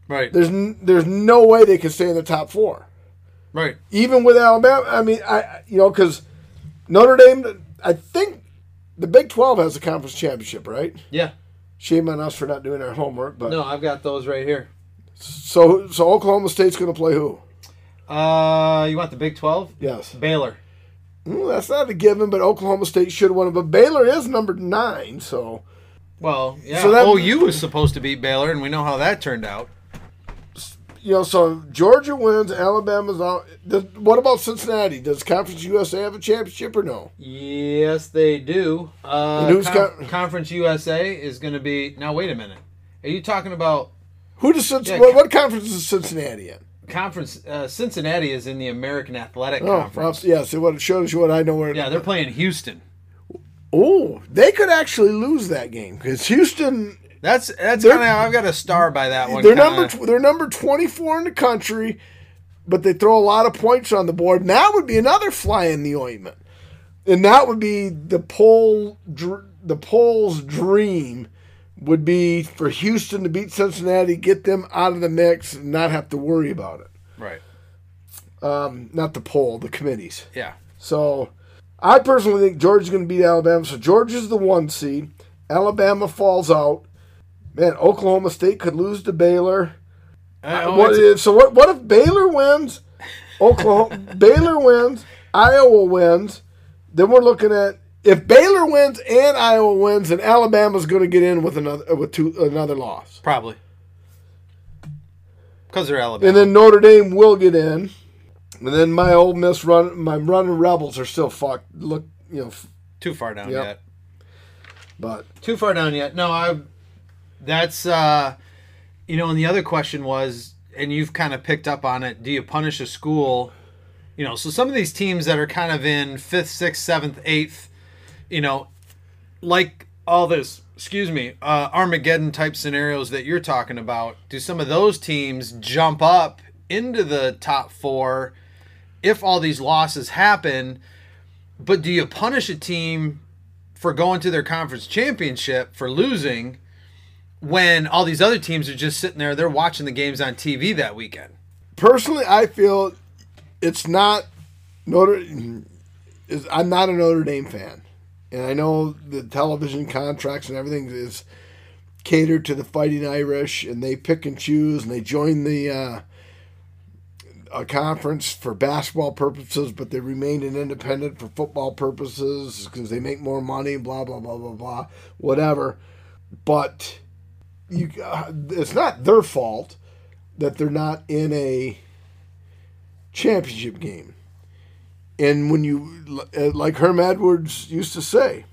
Right. There's n- there's no way they can stay in the top four. Right. even with Alabama, I mean, I- you know because Notre Dame, I think the Big Twelve has a conference championship, right? Yeah. Shame on us for not doing our homework, but No, I've got those right here. so so Oklahoma State's going to play who? Uh, you want the Big 12? Yes, Baylor. Mm, that's not a given, but Oklahoma State should have won it. But Baylor is number nine, so Well, yeah. So that- OU was supposed to beat Baylor, and we know how that turned out. You know, so Georgia wins, Alabama's out. Does, what about Cincinnati? Does Conference USA have a championship or no? Yes, they do. Uh, who's Con- Conference USA is going to be. Now, wait a minute. Are you talking about Who does Cincinnati? Yeah, what, what conference is Cincinnati in? conference? Uh, Cincinnati is in the American Athletic Oh, Conference. yeah. So what it shows you what I know where. Yeah, they're playing Houston. Oh, they could actually lose that game because Houston That's that's kind of. I've got a star by that one. they're kinda. number tw- they're number twenty four in the country, but they throw a lot of points on the board. And that would be another fly in the ointment, and that would be the poll dr- the poll's dream would be for Houston to beat Cincinnati, get them out of the mix, and not have to worry about it. right. Um, not the poll, the committees. Yeah. So I personally think Georgia's going to beat Alabama. So Georgia's the one seed. Alabama falls out. Man, Oklahoma State could lose to Baylor. Uh, I- oh, What so what? What if Baylor wins? Oklahoma Baylor wins. Iowa wins. Then we're looking at if Baylor wins and Iowa wins, then Alabama's going to get in with another uh, with two another loss, probably because they're Alabama. and then Notre Dame will get in, and then my Ole Miss run my running Rebels are still fucked. Look, you know, Too far down Yep. yet. but Too far down yet. No, I. That's uh, you know, and the other question was, and you've kind of picked up on it. Do you punish a school? You know, so some of these teams that are kind of in fifth, sixth, seventh, eighth, you know, like all this, excuse me, uh, Armageddon type scenarios that you're talking about. Do some of those teams jump up into the top four if all these losses happen? But do you punish a team for going to their conference championship for losing when all these other teams are just sitting there they're watching the games on TV that weekend personally, I feel it's not Notre. Is I'm not a Notre Dame fan, and I know the television contracts and everything is catered to the Fighting Irish, and they pick and choose, and they join the uh, a conference for basketball purposes, but they remain an independent for football purposes because they make more money. Blah blah blah blah blah, whatever. But you, uh, it's not their fault that they're not in a championship game. And when you, uh, like Herm Edwards used to say,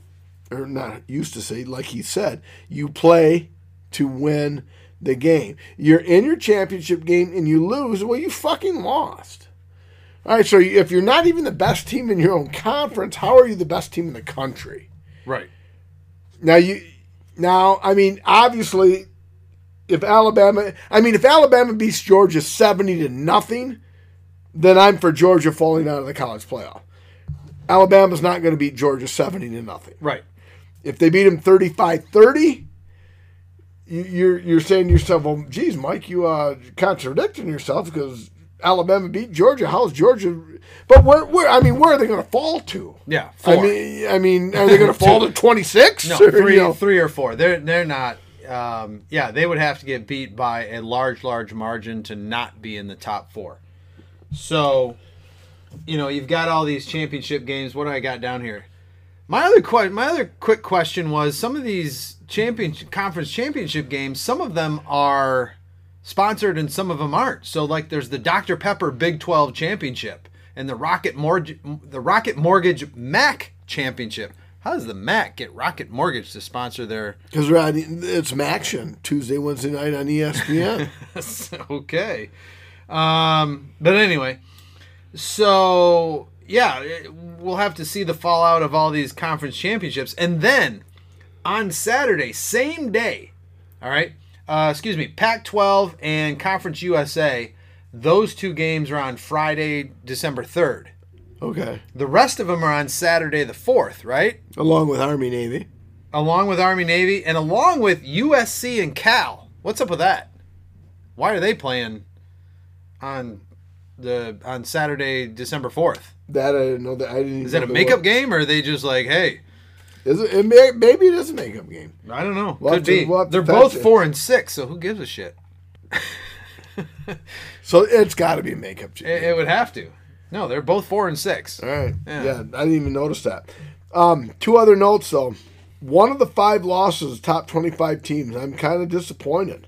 or not used to say, like he said, you play to win the game. You're in your championship game and you lose, well, you fucking lost. All right, so if you're not even the best team in your own conference, how are you the best team in the country? right Now you, now I mean, obviously, if Alabama, I mean, if Alabama beats Georgia seventy to nothing, then I'm for Georgia falling out of the college playoff. Alabama's not going to beat Georgia seventy to nothing. right If they beat them 35-30, you, you're you're saying to yourself, "Well, geez, Mike, you uh contradicting yourself because Alabama beat Georgia. How's Georgia? But where, where? I mean, where are they going to fall to? yeah I four. mean, I mean, are they going to fall to twenty six? no three three or four they're they're not um, yeah they would have to get beat by a large large margin to not be in the top four so you know you've got all these championship games what do I got down here my other que- my other quick question was some of these champion conference championship games some of them are sponsored and some of them aren't. So like there's the Dr Pepper Big 12 Championship and the Rocket Mortgage the Rocket Mortgage Mac Championship. How does the Mac get Rocket Mortgage to sponsor their Because it's Maction Tuesday, Wednesday night on ESPN. okay. Um, but anyway, so yeah, it- we'll have to see the fallout of all these conference championships, and then on Saturday, same day, all right. Uh, excuse me, Pac-12 and Conference USA. Those two games are on Friday, December third. okay, The rest of them are on Saturday, the fourth, right? along with Army Navy. Along with Army Navy and along with USC and Cal. What's up with that? Why are they playing on the on Saturday, December fourth? That I didn't know. That I didn't. Is that a makeup game or are they just like, hey, Is it, it may, maybe it is a makeup game. I don't know. We'll Could to- be. we'll They're both check. four and six, so who gives a shit? So it's got to be a makeup game. It, it would have to. No, they're both four and six. All right. Yeah. Yeah. I didn't even notice that. Um, two other notes though. One of the five losses, top twenty-five teams. I'm kind of disappointed.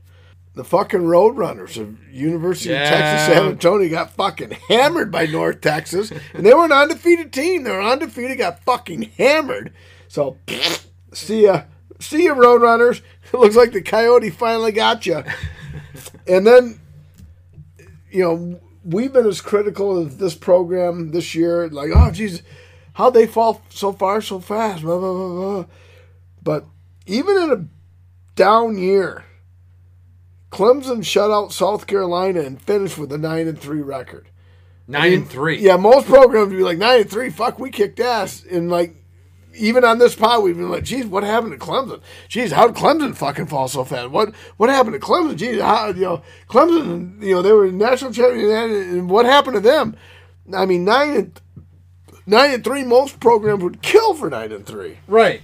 The fucking Roadrunners of University of Texas Yeah. San Antonio got fucking hammered by North Texas, and they were an undefeated team. They were undefeated, got fucking hammered. So, see ya, see ya, Roadrunners. It looks like the Coyote finally got you. And then, you know, we've been as critical of this program this year, like, oh, Jesus, how they fall so far so fast, blah, blah, blah, blah. But even in a down year, Clemson shut out South Carolina and finished with a 9 and 3 record. Nine and three. Yeah, most programs would be like 9 and 3, fuck, we kicked ass. And like, even on this pod, we've been like, geez, what happened to Clemson? Geez, how did Clemson fucking fall so fast? What what happened to Clemson? Geez, how, you know, Clemson, you know, they were national champion, and what happened to them? I mean, nine and nine and three, most programs would kill for nine and three. Right.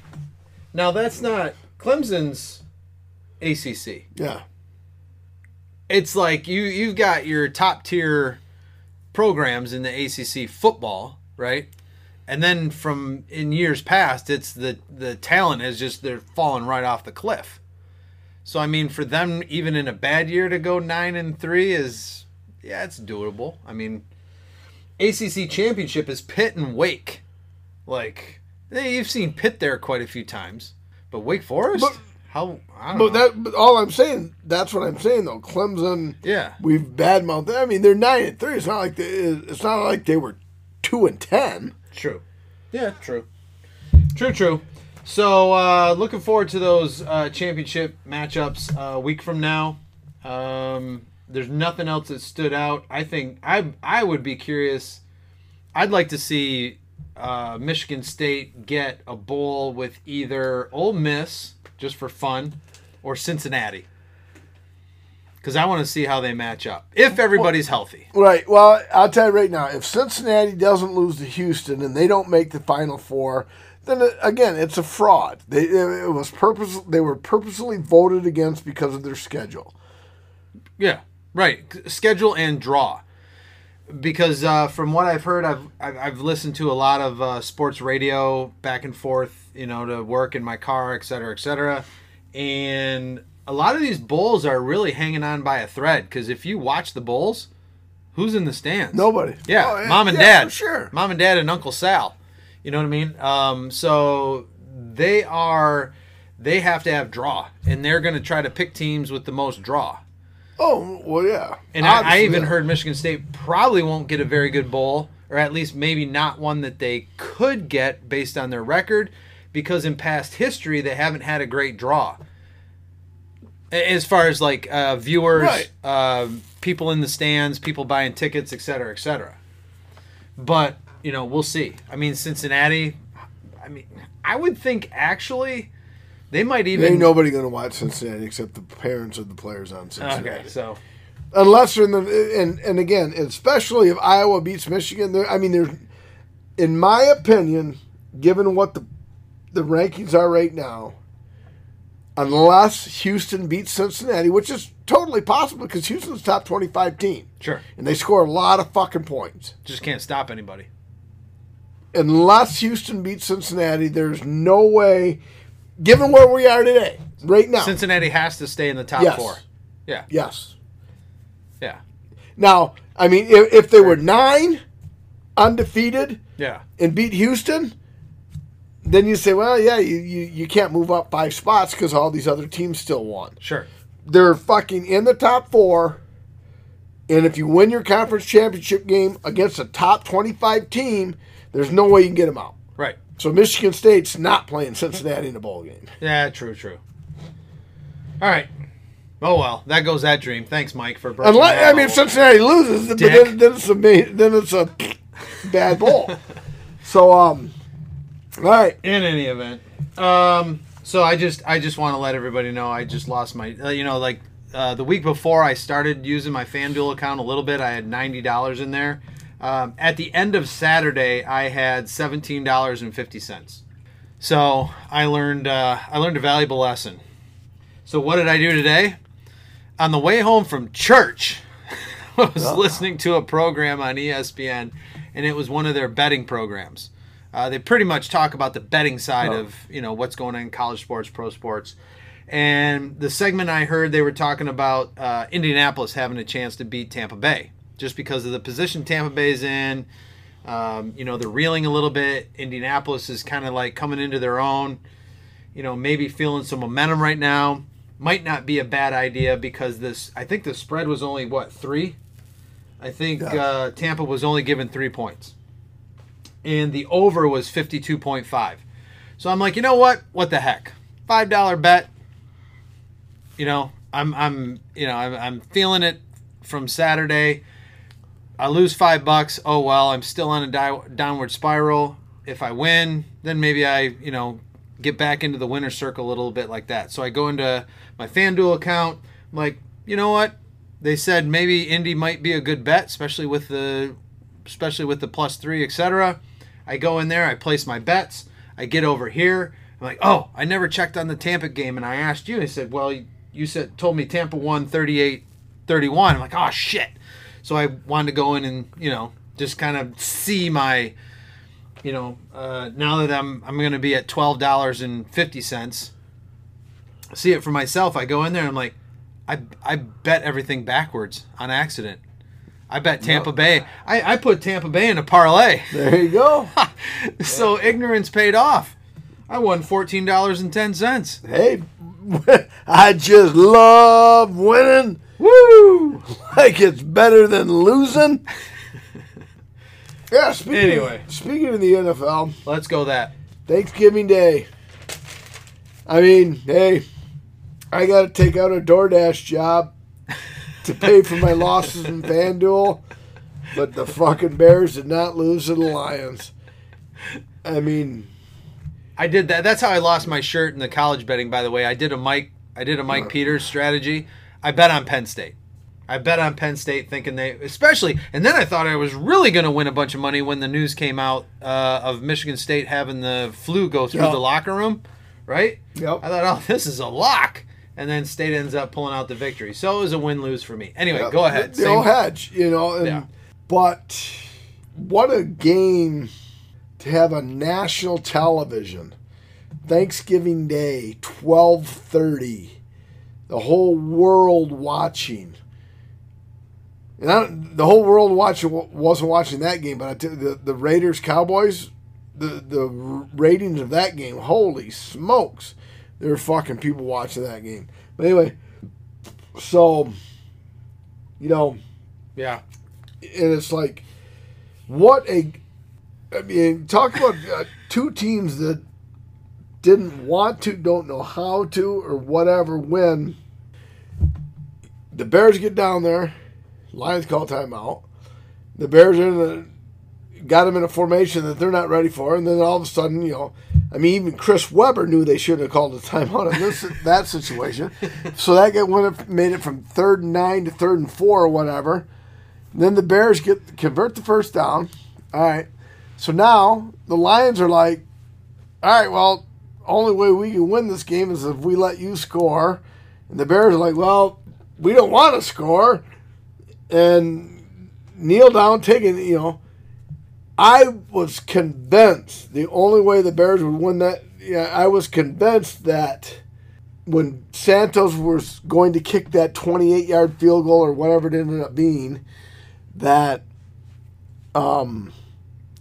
Now that's not Clemson's ACC. Yeah. It's like you you've got your top tier programs in the ACC football, right? And then from in years past, it's the the talent is just they're falling right off the cliff. So I mean, for them, even in a bad year, to go nine and three is yeah, it's doable. I mean, ACC championship is Pitt and Wake. Like hey, you've seen Pitt there quite a few times, but Wake Forest, But- how I don't But know. that, but all I'm saying, that's what I'm saying though. Clemson, yeah, we've badmouthed. I mean, they're nine and three. It's not like they, it's not like they were two and ten. True. Yeah, true. True, true. So, uh, looking forward to those uh, championship matchups uh, a week from now. Um, there's nothing else that stood out. I think I I would be curious. I'd like to see uh, Michigan State get a bowl with either Ole Miss just for fun or Cincinnati. Because I want to see how they match up if everybody's healthy. Right. Well, I'll tell you right now, if Cincinnati doesn't lose to Houston and they don't make the Final Four, then it, again, it's a fraud. They it was purpose. They were purposely voted against because of their schedule. Yeah, right. Schedule and draw. Because uh, from what I've heard, I've I've, I've listened to a lot of uh, sports radio back and forth, you know, to work in my car, et cetera, et cetera. And a lot of these bowls are really hanging on by a thread. Because if you watch the bowls, who's in the stands? Nobody. Yeah, Oh, mom and yeah, dad. for sure. Mom and dad and Uncle Sal. You know what I mean? Um, so they are they have to have draw, and they're going to try to pick teams with the most draw. Oh well, yeah. And I, I even yeah. heard Michigan State probably won't get a very good bowl, or at least maybe not one that they could get based on their record, because in past history they haven't had a great draw. As far as like uh, viewers, Right. um, people in the stands, people buying tickets, et cetera, et cetera. But you know, we'll see. I mean, Cincinnati. I mean, I would think actually they might There even. ain't nobody going to watch Cincinnati except the parents of the players on Cincinnati. okay, so Unless they're in the and and again, especially if Iowa beats Michigan, there. I mean, there's, in my opinion, given what the the rankings are right now, unless Houston beats Cincinnati, which is totally possible because Houston's top twenty five team sure, and they score a lot of fucking points. just can't stop anybody. Unless Houston beats Cincinnati, there's no way. Given where we are today, right now, Cincinnati has to stay in the top Yes. four. Yeah, yes. yeah, Now, I mean, if, if they were nine undefeated yeah. and beat Houston, then you say, well, yeah, you, you, you can't move up five spots because all these other teams still won. Sure. They're fucking in the top four. And if you win your conference championship game against a top 25 team, there's no way you can get them out. Right. So Michigan State's not playing Cincinnati in a bowl game. Yeah, true, true. All right. Oh well, that goes that dream. Thanks, Mike, for breaking Unless that I mean, if. Cincinnati loses, then, then it's a then it's a bad bowl. so um, all right, in any event, um, so I just I just want to let everybody know I just lost my uh, you know like uh, the week before I started using my FanDuel account a little bit. I had ninety dollars in there. Um, at the end of Saturday, I had seventeen dollars and fifty cents. So I learned uh, I learned a valuable lesson. So what did I do today? On the way home from church, I was listening to a program on ESPN, and it was one of their betting programs. Uh, they pretty much talk about the betting side Oh. of you know what's going on in college sports, pro sports, and the segment I heard they were talking about uh, Indianapolis having a chance to beat Tampa Bay just because of the position Tampa Bay's in. Um, you know they're reeling a little bit. Indianapolis is kind of like coming into their own. You know maybe feeling some momentum right now. Might not be a bad idea because this. I think the spread was only what three. I think uh, Tampa was only given three points and the over was 52.5. So I'm like, you know what? What the heck? Five dollar bet. You know, I'm I'm you know I'm, I'm feeling it from Saturday. I lose five bucks. Oh well, I'm still on a di- downward spiral. If I win, then maybe I you know get back into the winner circle a little bit like that. So I go into my FanDuel account. I'm like, you know what? They said maybe Indy might be a good bet, especially with the especially with the plus three, etc. I go in there, I place my bets, I get over here. I'm like, oh, I never checked on the Tampa game, and I asked you. I said, well, you said told me Tampa won 38 31. I'm like, oh shit. So I wanted to go in and, you know, just kind of see my you know, uh, now that I'm I'm gonna be at twelve dollars and fifty cents, see it for myself. I go in there I'm like, I I bet everything backwards on accident. I bet Tampa No. Bay. I, I put Tampa Bay in a parlay. There you go. so ignorance paid off. I won fourteen dollars and ten cents. hey, I just love winning. Woo! Like it's better than losing. Yeah. Speaking Anyway. of, speaking of the NFL, Let's go that. Thanksgiving Day. I mean, hey, I got to take out a DoorDash job to pay for my losses in FanDuel, but the fucking Bears did not lose to the Lions. I mean, I did that. That's how I lost my shirt in the college betting. By the way, I did a Mike. I did a Mike Peters strategy. I bet on Penn State. I bet on Penn State, thinking they, especially, and then I thought I was really going to win a bunch of money when the news came out uh, of Michigan State having the flu go through Yeah. the locker room, right? Yep. I thought, oh, this is a lock, and then State ends up pulling out the victory. So it was a win lose for me. Anyway, go ahead. The hedge, you know. And, Yeah. But what a game to have a national television. Thanksgiving Day, twelve thirty, the whole world watching. And I, the whole world watching wasn't watching that game, but I you, the the Raiders Cowboys, the the ratings of that game, holy smokes, there were fucking people watching that game. But anyway, so you know, yeah. and it's like, what a, I mean, talk about uh, two teams that didn't want to, don't know how to, or whatever. When the Bears get down there, Lions call timeout. The Bears are in the got them in a formation that they're not ready for, and then all of a sudden, you know, I mean, even Chris Webber knew they shouldn't have called a timeout in this that situation. So that got went up, made it from third and nine to third and four or whatever. Then the Bears get convert the first down. All right. So now the Lions are like, all right, well, only way we can win this game is if we let you score. And the Bears are like, well, we don't want to score. And kneel down, taking, you know, I was convinced the only way the Bears would win that, yeah, I was convinced that when Santos was going to kick that 28 yard field goal or whatever it ended up being, that um,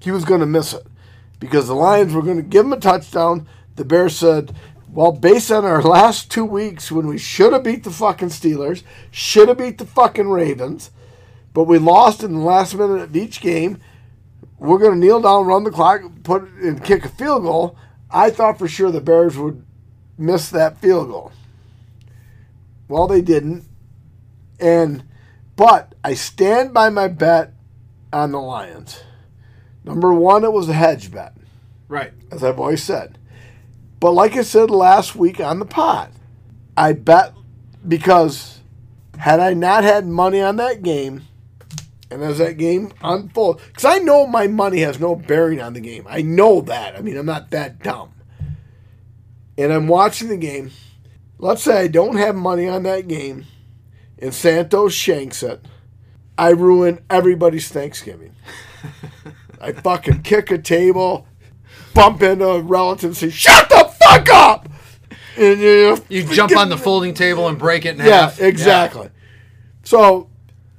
he was going to miss it because the Lions were going to give him a touchdown. The Bears said, well, based on our last two weeks when we should have beat the fucking Steelers, should have beat the fucking Ravens, but we lost in the last minute of each game, we're going to kneel down, run the clock, put and kick a field goal. I thought for sure the Bears would miss that field goal. Well, they didn't. And but I stand by my bet on the Lions. Number one, it was a hedge bet, Right. as I've always said. But like I said last week on the pod, I bet because had I not had money on that game, and as that game unfolds, because I know my money has no bearing on the game. I know that. I mean, I'm not that dumb. And I'm watching the game. Let's say I don't have money on that game, and Santos shanks it. I ruin everybody's Thanksgiving. I fucking kick a table, bump into a relative, and say, "Shut the fuck up!" And you, know, You jump on the folding table and break it in yeah, half. exactly. So,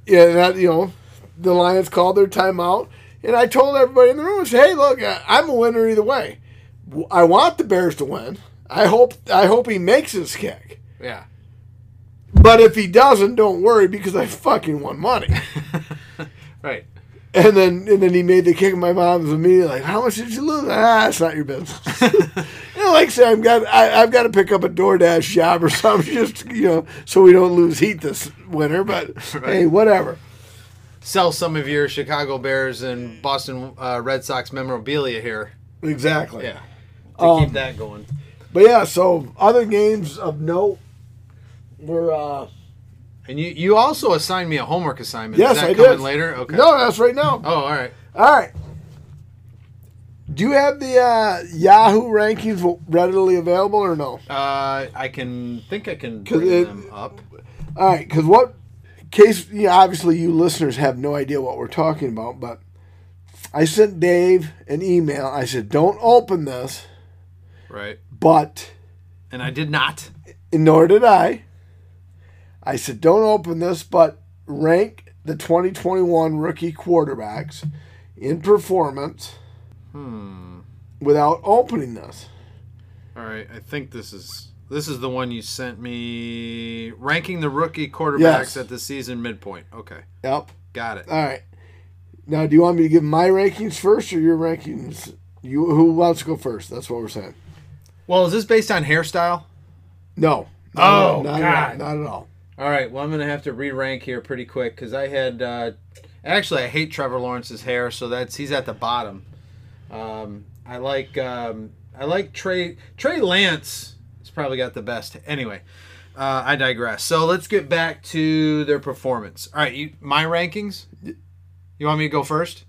yeah, that you know, the Lions called their timeout, and I told everybody in the room, I said, "Hey, look, I- I'm a winner either way. I want the Bears to win. I hope I hope he makes his kick. Yeah. But if he doesn't, don't worry because I fucking won money." Right. And then and then he made the kick, and my mom was immediately like, "How much did you lose?" Ah, it's not your business. you know, like I said, I've got I, I've got to pick up a DoorDash job or something, just you know, so we don't lose heat this winter. But hey, whatever. Sell some of your Chicago Bears and Boston uh, Red Sox memorabilia here. Exactly. Yeah. To Um, keep that going. But yeah, so other games of note were uh And you, you also assigned me a homework assignment. yes, Is that I coming did later? Okay. No, that's right now. Oh, all right. All right. Do you have the uh, Yahoo rankings readily available or no? Uh, I can think I can bring it- them up. All right, because what case? You know, obviously, you listeners have no idea what we're talking about, but I sent Dave an email. I said, "Don't open this," Right. but And I did not. nor did I. I said, "Don't open this, but rank the 2021 rookie quarterbacks in performance Hmm. without opening this." All right. I think this is this is the one you sent me. Ranking the rookie quarterbacks Yes. at the season midpoint. Okay. Yep. Got it. All right. Now, do you want me to give my rankings first or your rankings? You who wants to go first? That's what we're saying. Well, is this based on hairstyle? No. Oh, not, God. At all, not at all. All right. Well, I'm gonna have to re-rank here pretty quick because I had uh, actually I hate Trevor Lawrence's hair, so that's he's at the bottom. Um, I like um, I like Trey Trey Lance. Probably got the best. Anyway, uh, I digress. So let's get back to their performance. All right, you my rankings. You want me to go first?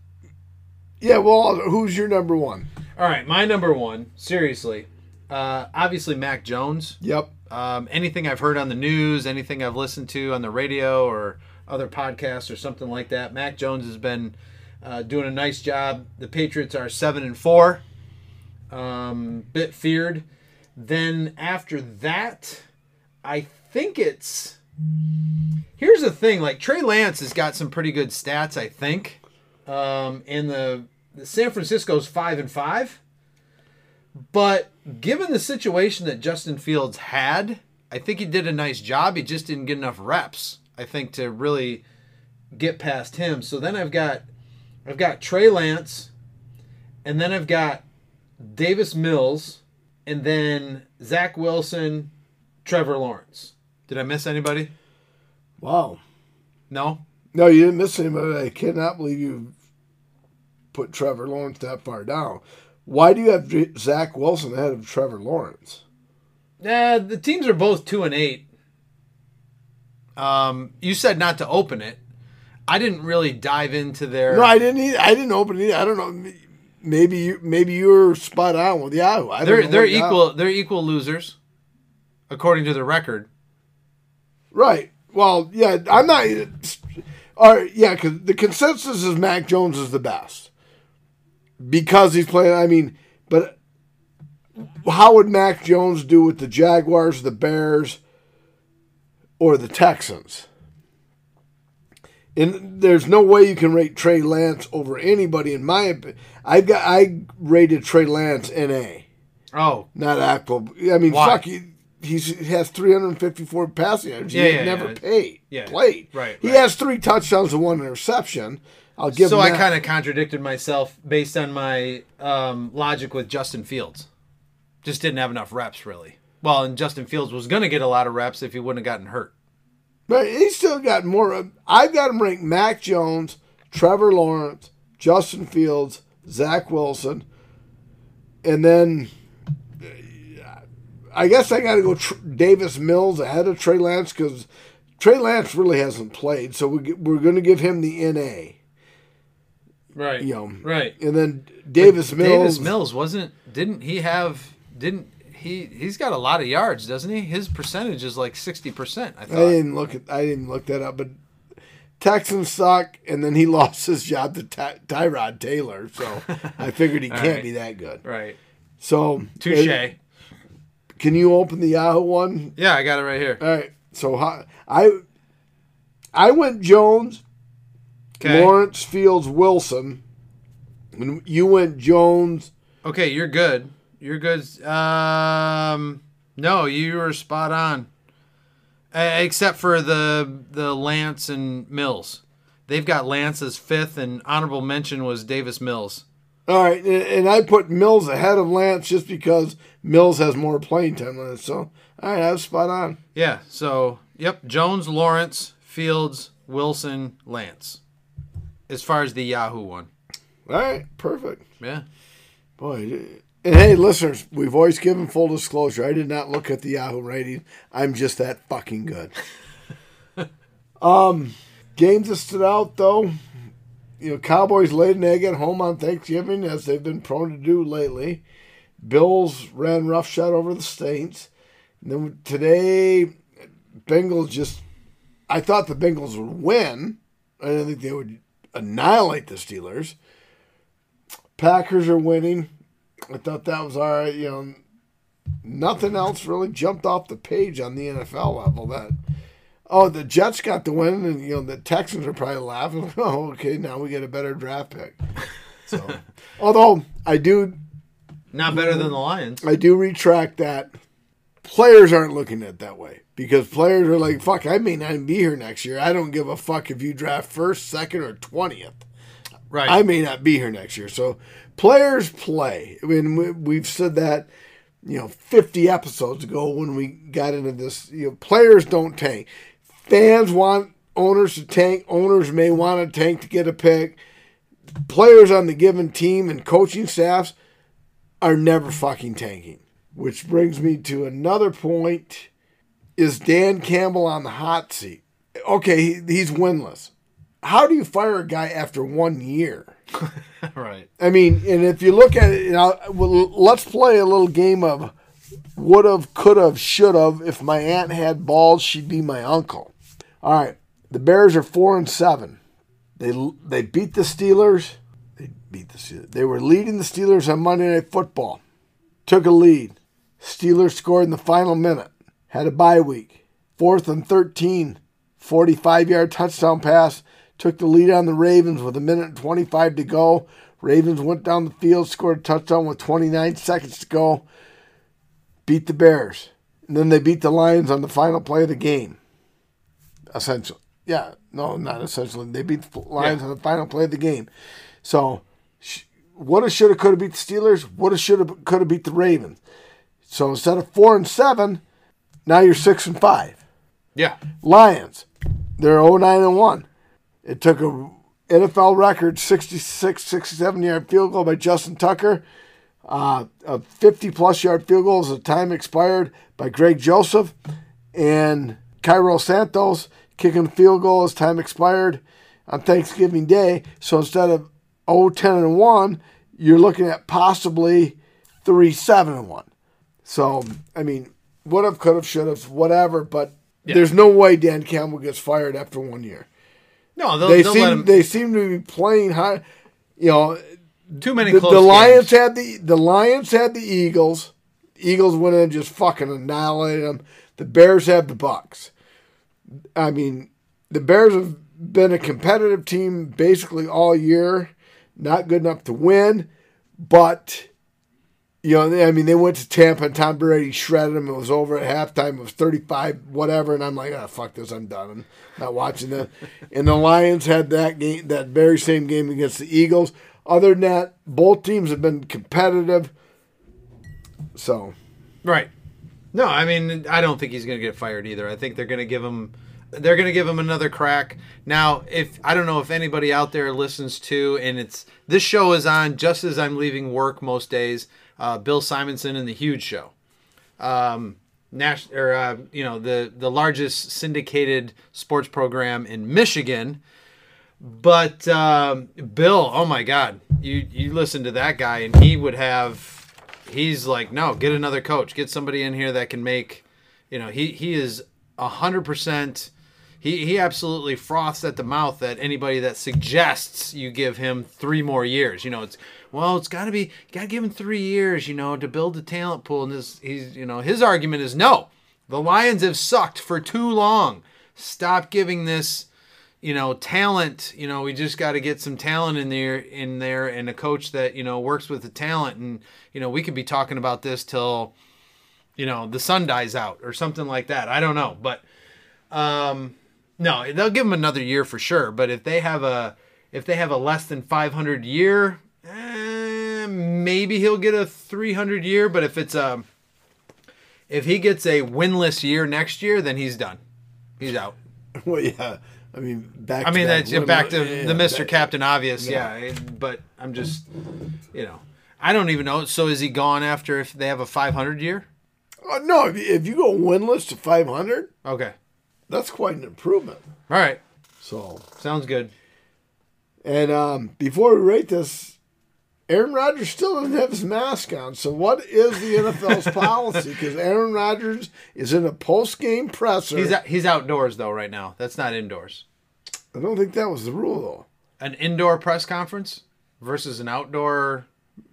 Yeah. Well, who's your number one? All right, my number one. Seriously, uh, obviously Mac Jones. Yep. um, anything I've heard on the news, anything I've listened to on the radio or other podcasts or something like that, Mac Jones has been uh, doing a nice job. The Patriots are seven and four, um, bit feared. Then after that, I think it's. Here's the thing: like Trey Lance has got some pretty good stats, I think. Um, and the, the San Francisco's five and five. But given the situation that Justin Fields had, I think he did a nice job. He just didn't get enough reps, I think, to really get past him. So then I've got I've got Trey Lance, and then I've got Davis Mills, and then Zach Wilson, Trevor Lawrence. Did I miss anybody? Wow. No? No, you didn't miss anybody. I cannot believe you put Trevor Lawrence that far down. Why do you have Zach Wilson ahead of Trevor Lawrence? Yeah, the teams are both two and eight. Um, you said not to open it. I didn't really dive into their. No, I didn't. Either. I didn't open it. I don't know. Maybe you. Maybe you were spot on with Yahoo. I don't they're know they're what Yahoo- equal. They're equal losers, according to the record. Right. Well, yeah. I'm not. All right. Yeah. Because the consensus is Mac Jones is the best because he's playing. I mean, but how would Mac Jones do with the Jaguars, the Bears, or the Texans? And there's no way you can rate Trey Lance over anybody. In my opinion, I got I rated Trey Lance NA, Oh, not actual. I mean, Why? fuck, he, he has 354 passing yards. He Yeah, yeah, never yeah. paid, Yeah. played. Right, He right. has three touchdowns and one interception. I'll give so I kind of contradicted myself based on my um, logic with Justin Fields. Just didn't have enough reps, really. Well, and Justin Fields was going to get a lot of reps if he wouldn't have gotten hurt. But he's still got more. I've got him ranked Mac Jones, Trevor Lawrence, Justin Fields, Zach Wilson, and then uh, I guess I got to go tr- Davis Mills ahead of Trey Lance because Trey Lance really hasn't played, so we, we're going to give him the NA. Right. You know, Right. and then Davis Mills. Davis Mills wasn't. Didn't he have? Didn't he? He's got a lot of yards, doesn't he? His percentage is like sixty percent. I I didn't look at. I didn't look that up, but Texans suck, and then he lost his job to Ty- Tyrod Taylor, so I figured he can't right. be that good. right. So Touche. Can you open the Yahoo one? Yeah, I got it right here. All right. So I I went Jones, Okay. Lawrence, Fields, Wilson, and you went Jones. Okay, you're good. You're good. Um, no, you were spot on. Uh, except for the the Lance and Mills, they've got Lance as fifth, and honorable mention was Davis Mills. All right, and, I put Mills ahead of Lance just because Mills has more playing time on it. So all right, I was spot on. Yeah. So, yep, Jones, Lawrence, Fields, Wilson, Lance. As far as the Yahoo one, All right, perfect. yeah. Boy, and hey, listeners, we've always given full disclosure. I did not look at the Yahoo rating. I'm just that fucking good. um, games that stood out though. you know, Cowboys laid an egg at home on Thanksgiving, as they've been prone to do lately. Bills ran roughshod over the Saints. And then today, Bengals just. I thought the Bengals would win. I didn't think they would annihilate the Steelers. Packers are winning. I thought that was all right. You know, nothing else really jumped off the page on the NFL level. That oh, the Jets got the win, and you know the Texans are probably laughing. Oh, okay, now we get a better draft pick. So, although I do, Not better than the Lions. I do retract that. Players aren't looking at it that way because players are like, "Fuck, I may not be here next year. I don't give a fuck if you draft first, second, or twentieth. Right. I may not be here next year." So players play. I mean, we- we've said that, you know, fifty episodes ago when we got into this. You know, players don't tank. Fans want owners to tank. Owners may want to tank to get a pick. Players on the given team and coaching staffs are never fucking tanking. Which brings me to another point. Is Dan Campbell on the hot seat? Okay, he's winless. How do you fire a guy after one year? right. I mean, and if you look at it, you know, well, let's play a little game of would have, could have, should have. If my aunt had balls, she'd be my uncle. All right, the Bears are four and seven. They they beat the Steelers. They beat the Steelers. They were leading the Steelers on Monday Night Football. Took a lead. Steelers scored in the final minute. Had a bye week. Fourth and 13. 45 yard touchdown pass. Took the lead on the Ravens with a minute and 25 to go. Ravens went down the field, scored a touchdown with 29 seconds to go. Beat the Bears. And then they beat the Lions on the final play of the game. Essentially. Yeah, no, not essentially. They beat the Lions Yeah. on the final play of the game. So, sh- woulda, shoulda, coulda beat the Steelers. What have shoulda, coulda beat the Ravens. So instead of four and seven, now you're six and five. Yeah. Lions, they're 09 and 1. It took a NFL record 66, 67 yard field goal by Justin Tucker. Uh, a 50 plus yard field goal as the time expired by Greg Joseph. And Cairo Santos kicking a field goal as time expired on Thanksgiving Day. So instead of 0 10 and 1, you're looking at possibly 3 7 and 1. So, I mean, would have, could have, should have, whatever, but there's no way Dan Campbell gets fired after one year. No, they'll, They they'll seem they seem to be playing high. You know, too many the, close the Lions games. had the the Lions had the Eagles. Eagles went in and just fucking annihilated them. The Bears have the Bucks. I mean, the Bears have been a competitive team basically all year. Not good enough to win, but you know, I mean, they went to Tampa and Tom Brady shredded them. It was over at halftime. It was 35, whatever. And I'm like, ah, fuck this. I'm done. I'm not watching that. and the Lions had that game, that very same game against the Eagles. Other than that, both teams have been competitive. So, Right. No, I mean, I don't think he's going to get fired either. I think they're going to give him they're going to give him another crack. Now, if I don't know if anybody out there listens to and it's this show is on just as I'm leaving work most days, uh, Bill Simonson and the Huge Show. Um Nash, or uh, you know the the largest syndicated sports program in Michigan, but um, Bill, oh my God, you you listen to that guy, and he would have, he's like, no, get another coach, get somebody in here that can make, you know, he he is hundred percent. He, he absolutely froths at the mouth at anybody that suggests you give him three more years. You know, it's well, it's got to be got to give him three years. You know, to build the talent pool. And this, he's you know, his argument is no. The Lions have sucked for too long. Stop giving this you know talent you know we just got to get some talent in there in there and a coach that you know works with the talent and you know we could be talking about this till you know the sun dies out or something like that i don't know but um no they'll give him another year for sure but if they have a if they have a less than 500 year eh, maybe he'll get a 300 year but if it's a if he gets a winless year next year then he's done he's out well, yeah. I mean, back. I mean, to that's win- back to yeah, the Mr. back- Captain Obvious, yeah. But I'm just, you know, I don't even know. So is he gone after if they have a 500 year? Oh, no, if you, if you go winless to 500, Okay, that's quite an improvement. all right, So, sounds good. And um, before we rate this, Aaron Rodgers still doesn't have his mask on. So what is the NFL's policy? Because Aaron Rodgers is in a post game presser. He's out, he's outdoors though right now. That's not indoors. I don't think that was the rule though. An indoor press conference versus an outdoor.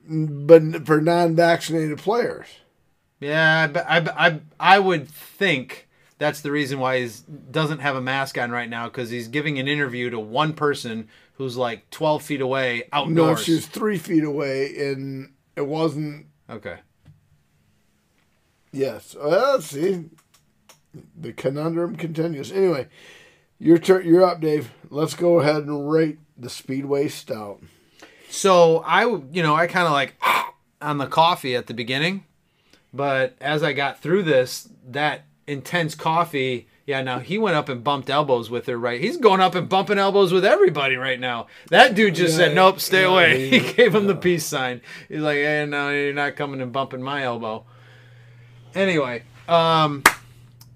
But for non-vaccinated players. Yeah, but I, I, I would think that's the reason why he doesn't have a mask on right now because he's giving an interview to one person who's like 12 feet away outdoors. No, she was three feet away, and it wasn't. Okay. Yes. Well, let's see. The conundrum continues. Anyway, your turn. You're up, Dave. Let's go ahead and rate the Speedway Stout. So I, you know, I kind of like on the coffee at the beginning, but as I got through this, that intense coffee. Yeah, now he went up and bumped elbows with her, right? He's going up and bumping elbows with everybody right now. That dude just Yeah, said, "Nope, stay yeah, away." he- He gave him the peace sign. He's like, "Hey, no, you're not coming and bumping my elbow." Anyway, um,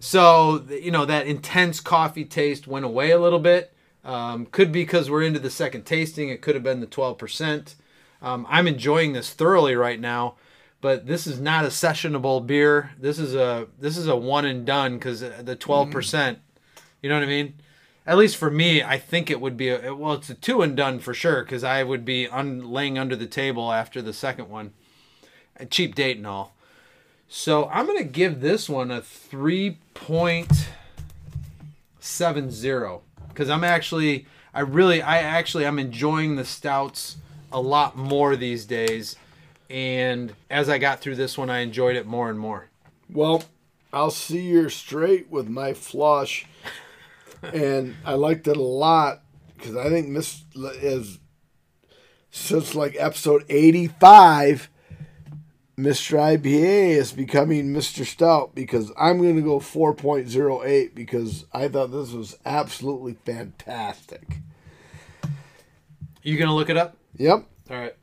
so you know that intense coffee taste went away a little bit. Um, could be because we're into the second tasting. It could have been the twelve percent. Um, I'm enjoying this thoroughly right now, but this is not a sessionable beer. This is a this is a one and done because uh, the twelve mm. percent. You know what I mean? At least for me, I think it would be a well. It's a two and done for sure because I would be un, laying under the table after the second one. A cheap date and all. So I'm gonna give this one a three point seven zero because I'm actually I really I actually I'm enjoying the stouts a lot more these days, and as I got through this one, I enjoyed it more and more. Well, I'll see you're straight with my flush, and I liked it a lot because I think this is since like episode 85. Mr. IPA is becoming Mr. Stout because I'm going to go 4.08 because I thought this was absolutely fantastic. You gonna look it up? Yep. All right.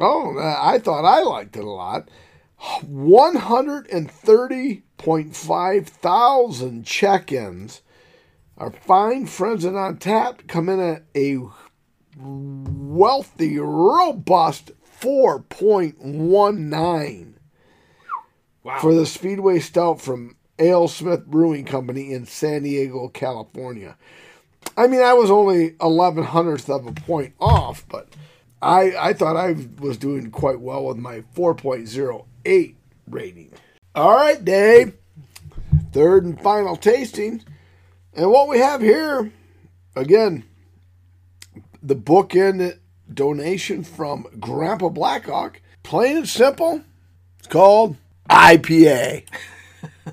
Oh, uh, I thought I liked it a lot. 130.5 thousand check ins. Our fine friends and Untappd come in at a wealthy, robust 4.19 Wow. for the Speedway Stout from AleSmith Brewing Company in San Diego, California. I mean, I was only 11 hundredths of a point off, but I, I thought I was doing quite well with my 4.08 rating. All right, Dave. Third and final tasting. And what we have here, again, the bookend donation from Grandpa Blackhawk. Plain and simple. It's called IPA.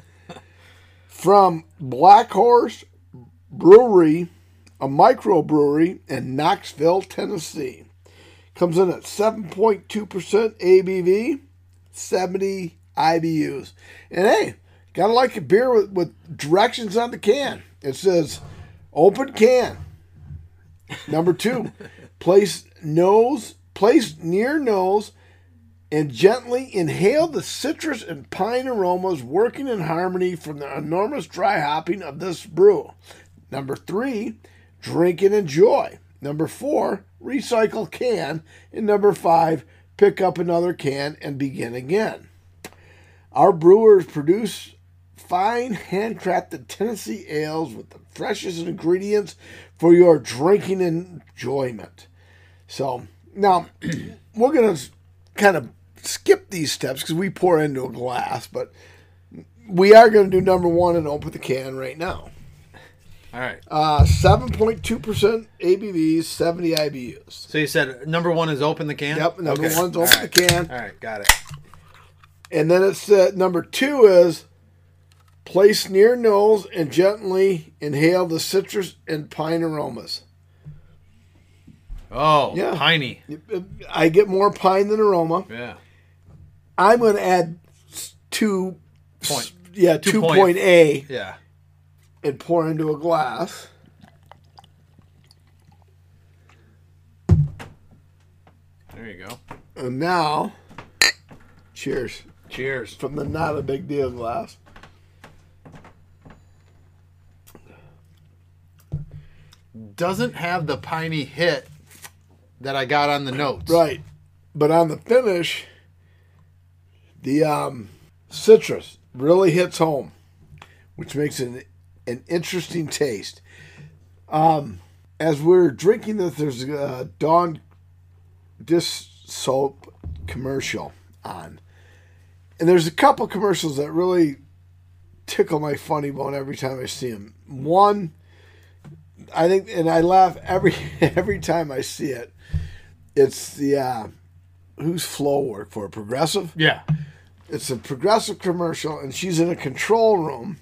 from Black Horse Brewery, a microbrewery in Knoxville, Tennessee. Comes in at 7.2% ABV, 70 IBUs. And hey, gotta like a beer with, with directions on the can. It says open can. Number two, place nose, place near nose, and gently inhale the citrus and pine aromas working in harmony from the enormous dry hopping of this brew. Number three, drink and enjoy. Number four, recycle can. And number five, pick up another can and begin again. Our brewers produce fine handcrafted Tennessee ales with the freshest ingredients for your drinking enjoyment. So now we're going to kind of skip these steps because we pour into a glass, but we are going to do number one and open the can right now. All right. Uh, 7.2% ABVs, 70 IBUs. So you said number one is open the can. Yep, number Okay. one's open right. the can. All right, got it. And then it said number two is place near nose and gently inhale the citrus and pine aromas. Oh, Yeah. piney. I get more pine than aroma. Yeah. I'm going to add two, Point. yeah, Two two point. point A Yeah. And pour into a glass. There you go. And now, cheers Cheers. from the not a big deal glass. doesn't have the piney hit that I got on the notes. Right. But on the finish, the um, citrus really hits home, which makes it an, interesting taste. Um, as we're drinking this, there's a Dawn dish soap commercial on. And there's a couple commercials that really tickle my funny bone every time I see them. One, I think, and I laugh every every time I see it. It's the uh, who's Flo work for Progressive. Yeah. It's a Progressive commercial, and she's in a control room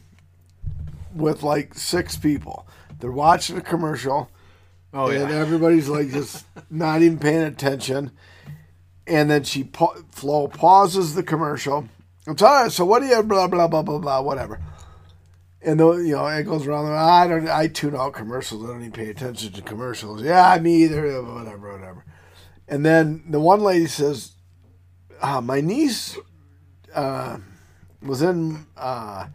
with like six people. They're watching a commercial, Oh and yeah. everybody's like just not even paying attention. And then she pa- Flo pauses the commercial. I'm sorry. So what do you blah blah blah blah blah whatever. And the, you know it goes around. I don't. I tune out commercials. I don't even pay attention to commercials. Yeah, me either. Whatever, whatever. And then the one lady says, uh, "My niece uh, was in uh,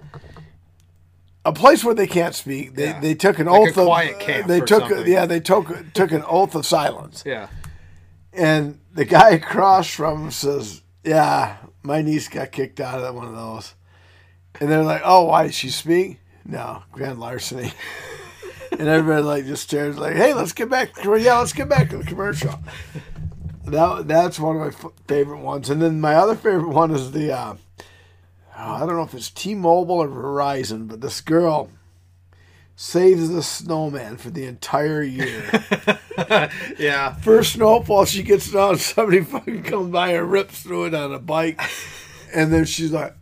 a place where they can't speak. They Yeah. they took an Like a oath of quiet camp they took something. yeah they took took an oath of silence. Yeah. And the guy across from him says, "Yeah, my niece got kicked out of one of those." And they're like, "Oh, why did she speak?" No, grand larceny. and everybody like just stares like, "Hey, let's get back. To, yeah, let's get back to the commercial." That that's one of my f- favorite ones. And then my other favorite one is the uh, Oh, I don't know if it's T-Mobile or Verizon, but this girl saves the snowman for the entire year. Yeah. First snowfall, she gets it down, somebody fucking comes by and rips through it on a bike. And then she's like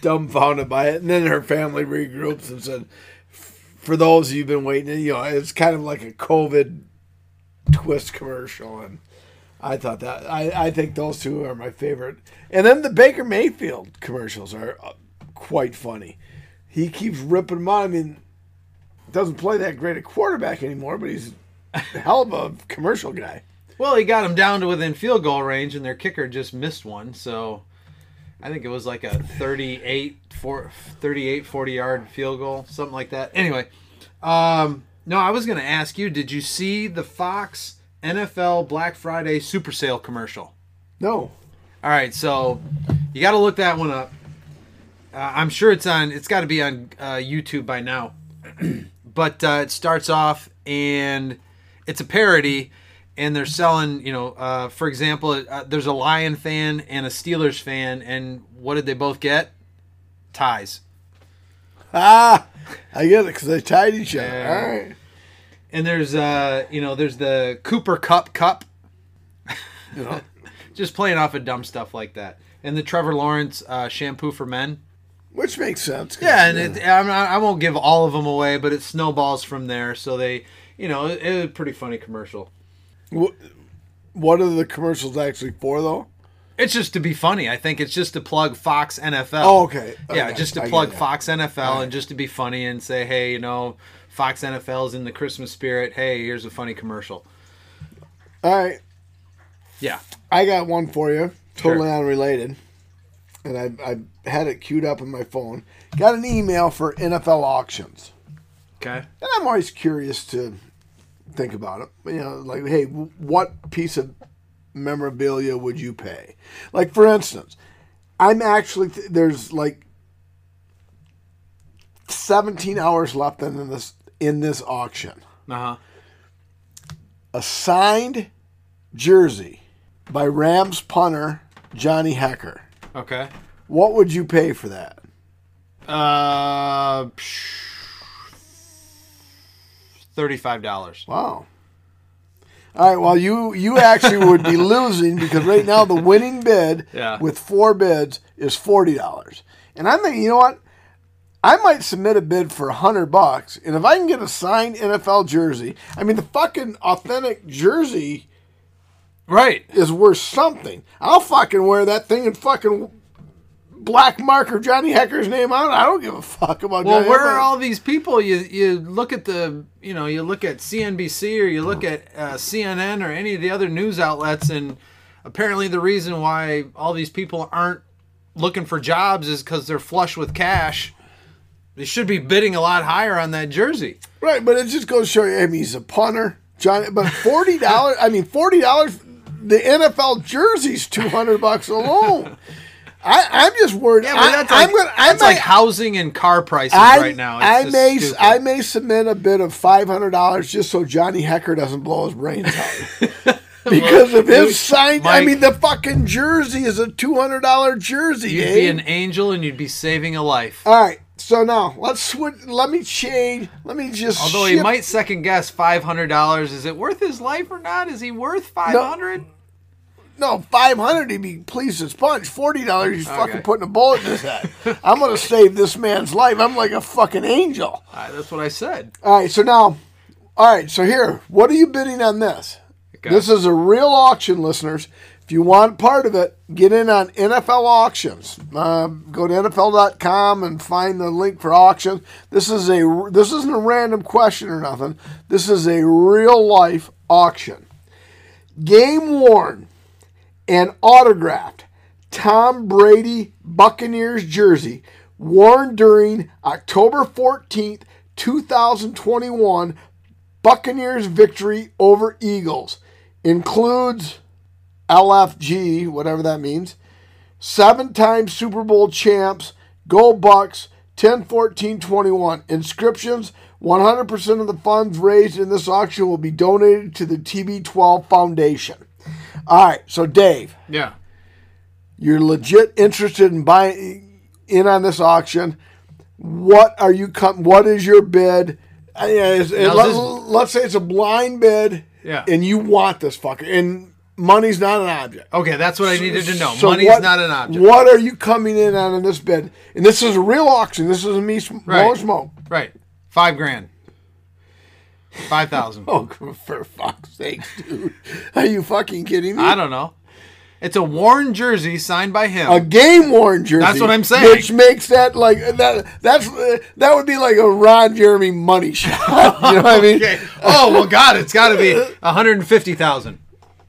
dumbfounded by it. And then her family regroups and said, for those of you who've been waiting, you know, it's kind of like a COVID twist commercial. And I thought that, I, I think those two are my favorite. And then the Baker Mayfield commercials are uh, quite funny. He keeps ripping them on. I mean, doesn't play that great a quarterback anymore, but he's a hell of a commercial guy. Well, he got him down to within field goal range, and their kicker just missed one. So I think it was like a 38, four, 38 40 yard field goal, something like that. Anyway, um, no, I was going to ask you did you see the Fox NFL Black Friday Super Sale commercial? No. All right, so you got to look that one up. Uh, I'm sure it's on. It's got to be on uh, YouTube by now. but uh, it starts off and it's a parody, and they're selling. You know, uh, for example, uh, there's a Lion fan and a Steelers fan, and what did they both get? Ties. Ah, I get it because they tied each other. Yeah. All right. And there's uh, you know, there's the Cooper Kupp Cup. You know, Just playing off of dumb stuff like that. And the Trevor Lawrence uh, shampoo for men. which makes sense. Yeah, and it, I'm not, I won't give all of them away, but it snowballs from there. So they, you know, it, it was a pretty funny commercial. Wh- what are the commercials actually for, though? It's just to be funny. I think it's just to plug Fox NFL. Oh, okay. yeah, just to plug. Fox NFL Alright. and just to be funny and say, hey, you know, Fox NFL's in the Christmas spirit. Hey, here's a funny commercial. All right. Yeah. I got one for you, totally Sure. unrelated. And I, I had it queued up in my phone. Got an email for NFL auctions. Okay. And I'm always curious to think about it. You know, like, hey, what piece of memorabilia would you pay? Like, for instance, I'm actually, th- there's like 17 hours left in this in this auction. Uh huh. A signed jersey by Rams punter Johnny Hekker. Okay. What would you pay for that? Uh, thirty-five dollars. Wow. All right. Well, you you actually would be losing because right now the winning bid Yeah. with four bids is forty dollars, and I'm thinking, you know what? I might submit a bid for a hundred bucks, and if I can get a signed NFL jersey, I mean the fucking authentic jersey Right. is worth something. I'll fucking wear that thing and fucking black marker Johnny Hekker's name on it. I don't give a fuck about. Well, Johnny where Hekker. are all these people? You you look at the you know you look at CNBC or you look at uh, CNN or any of the other news outlets, and apparently the reason why all these people aren't looking for jobs is because they're flush with cash. They should be bidding a lot higher on that jersey. Right, but it just goes to show you. I mean, he's a punter, Johnny. But forty dollars. I mean, forty dollars. The NFL jersey's two hundred bucks alone. I, I'm just worried. Yeah, but I, that's like, I'm gonna. I that's like housing and car prices I, right now. It's I may stupid. I may submit a bid of five hundred dollars just so Johnny Hekker doesn't blow his brains out. because of his sign, I mean, the fucking jersey is a two hundred dollar jersey. You'd Dave. be eh? an angel and you'd be saving a life. All right, so now let's switch. Let me change. Let me just. Although he might second guess five hundred dollars. Is it worth his life or not? Is he worth five hundred? No, five hundred. He'd be pleased as punch. Forty dollars. He's fucking putting a bullet in his head. I'm gonna save this man's life. I'm like a fucking angel. that's what I said. All right, so now, all right, so here, what are you bidding on this? Okay. This is a real auction, listeners. If you want part of it, get in on NFL auctions. Uh, go to NFL.com and find the link for auction. This is a this isn't a random question or nothing. This is a real life auction. Game worn and autographed Tom Brady Buccaneers jersey worn during October 14th, 2021 Buccaneers victory over Eagles includes LFG, whatever that means, seven time Super Bowl champs, Go Bucs, 10 14 21. Inscriptions 100% of the funds raised in this auction will be donated to the TB12 Foundation. All right, so Dave, Yeah. you're legit interested in buying in on this auction. What are you com- What is your bid? Uh, yeah, it's- it- let, let's say it's a blind bid, Yeah. and you want this fucker, and money's not an object. Okay, that's what I needed to know. So Money's what- not an object. What are you coming in on in this bid? And this is a real auction. This isn't me sm- Right. smoke. Right. Five grand. Five thousand. Oh, for fuck's sake, dude! Are you fucking kidding me? I don't know. It's a worn jersey signed by him. a game worn jersey. That's what I'm saying. Which makes that like that. That's uh, that would be like a Ron Jeremy money shot. You know what I mean? okay. Oh well, God, it's got to be one hundred and fifty thousand.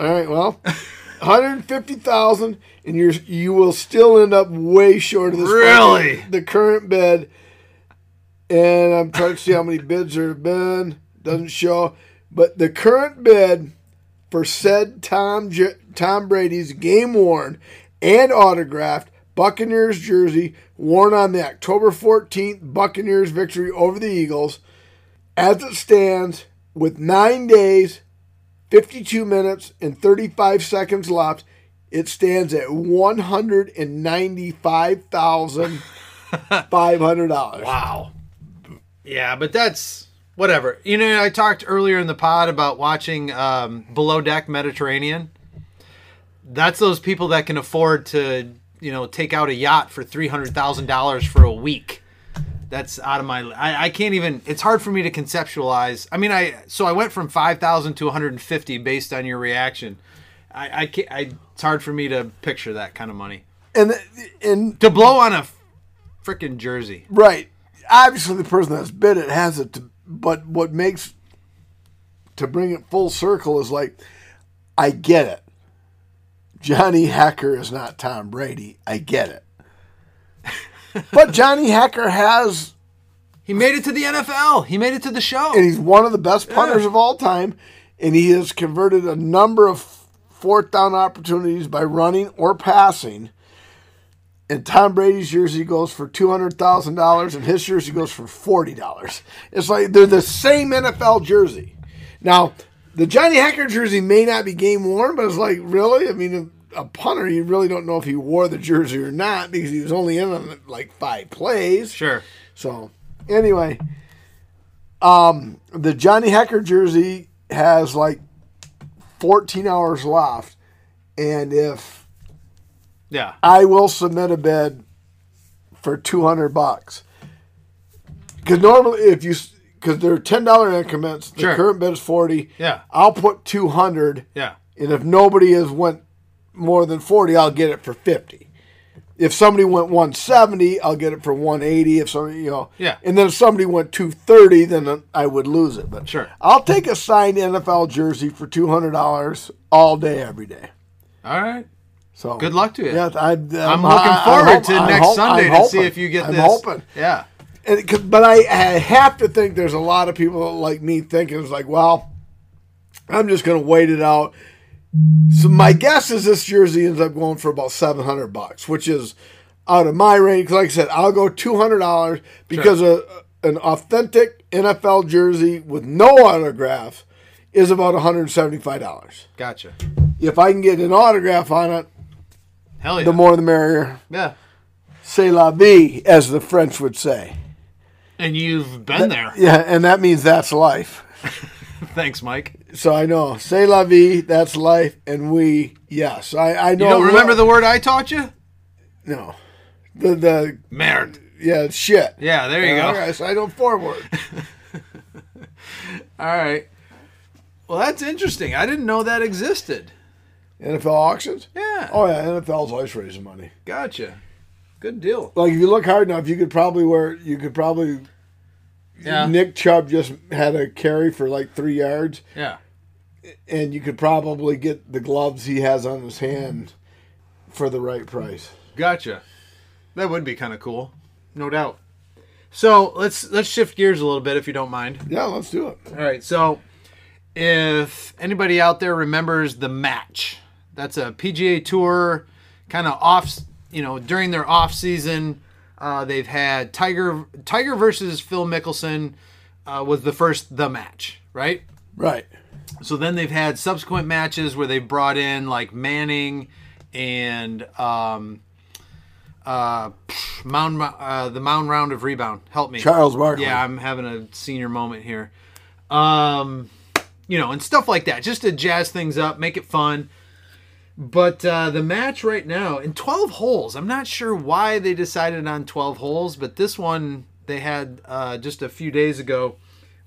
All right. Well, one hundred fifty thousand, and you're you will still end up way short of this. Really? the current bid. And I'm trying to see how many bids there have been. Doesn't show, but the current bid for said Tom J- Tom Brady's game worn and autographed Buccaneers jersey worn on the October 14th Buccaneers victory over the Eagles, as it stands with nine days, 52 minutes, and 35 seconds left, it stands at $195,500. Wow. Yeah, but that's whatever. You know, I talked earlier in the pod about watching um, Below Deck Mediterranean. That's those people that can afford to, you know, take out a yacht for three hundred thousand dollars for a week. That's out of my. I, I can't even. It's hard for me to conceptualize. I mean, I so I went from five thousand to one hundred and fifty based on your reaction. I, I can't. I, it's hard for me to picture that kind of money And, and to blow on a freaking jersey. Right. Obviously, the person that's bid it has it, to, but what makes to bring it full circle is like, I get it. Johnny Hacker is not Tom Brady. I get it. But Johnny Hacker has, He made it to the NFL. He made it to the show. and he's one of the best punters of all time, and he has converted a number of fourth down opportunities by running or passing. And Tom Brady's jersey goes for two hundred thousand dollars, and his jersey goes for forty dollars. It's like they're the same NFL jersey. Now, the Johnny Hacker jersey may not be game worn, but it's like really. I mean, a, punter, you really don't know if he wore the jersey or not because he was only in on like five plays. Sure. So, anyway, um, the Johnny Hekker jersey has like 14 hours left, and if Yeah. I will submit a bid for 200 bucks, because normally if you because they're ten dollar increments, the Sure. current bid is 40. Yeah. I'll put 200, Yeah. and if nobody has went more than 40, I'll get it for 50. If somebody went 170, I'll get it for 180. If somebody, you know, Yeah. And then if somebody went 230, then I would lose it. But Sure. I'll take a signed NFL jersey for 200 dollars all day, every day. All right. So Good luck to you. Yeah, I, I'm uh, looking forward to next Sunday to see if you get I'm this. hoping. Yeah. and but I, I have to think there's a lot of people like me thinking it's like, well, I'm just going to wait it out. So my guess is this jersey ends up going for about 700 bucks, which is out of my range. Like I said, I'll go $200 because a, an authentic NFL jersey with no autograph is about $175. Gotcha. If I can get an autograph on it, Hell yeah. the more the merrier. yeah. C'est la vie, as the French would say. And you've been there. Yeah, and that means that's life. Thanks, Mike. So I know, Say la vie, that's life, and we, yes, I, I know. You don't remember the word I taught you? no, the the Merde. yeah shit. Yeah, there you All go. right, so I don't forward. All right. Well, that's interesting. I didn't know that existed. NFL auctions. Yeah. Oh yeah, NFL's always raising money. Gotcha. Good deal. Like if you look hard enough, you could probably wear. You could probably. Yeah. Nick Chubb just had a carry for like three yards, Yeah. and you could probably get the gloves he has on his hand for the right price. Gotcha. That would be kind of cool. No doubt. So let's let's shift gears a little bit if you don't mind. Yeah, let's do it. All right. So if anybody out there remembers the match, that's a PGA Tour kind of off. You know, during their off season, uh, they've had Tiger Tiger versus Phil Mickelson uh, was the first the match, right? Right. So then they've had subsequent matches where they've brought in like Manning and um, uh, Mound uh, the Mound Round of Rebound. Help me, Charles Barkley. Yeah, I'm having a senior moment here. Um, you know, and stuff like that, just to jazz things up, make it fun. But uh, the match right now in 12 holes, I'm not sure why they decided on 12 holes, but this one they had uh, just a few days ago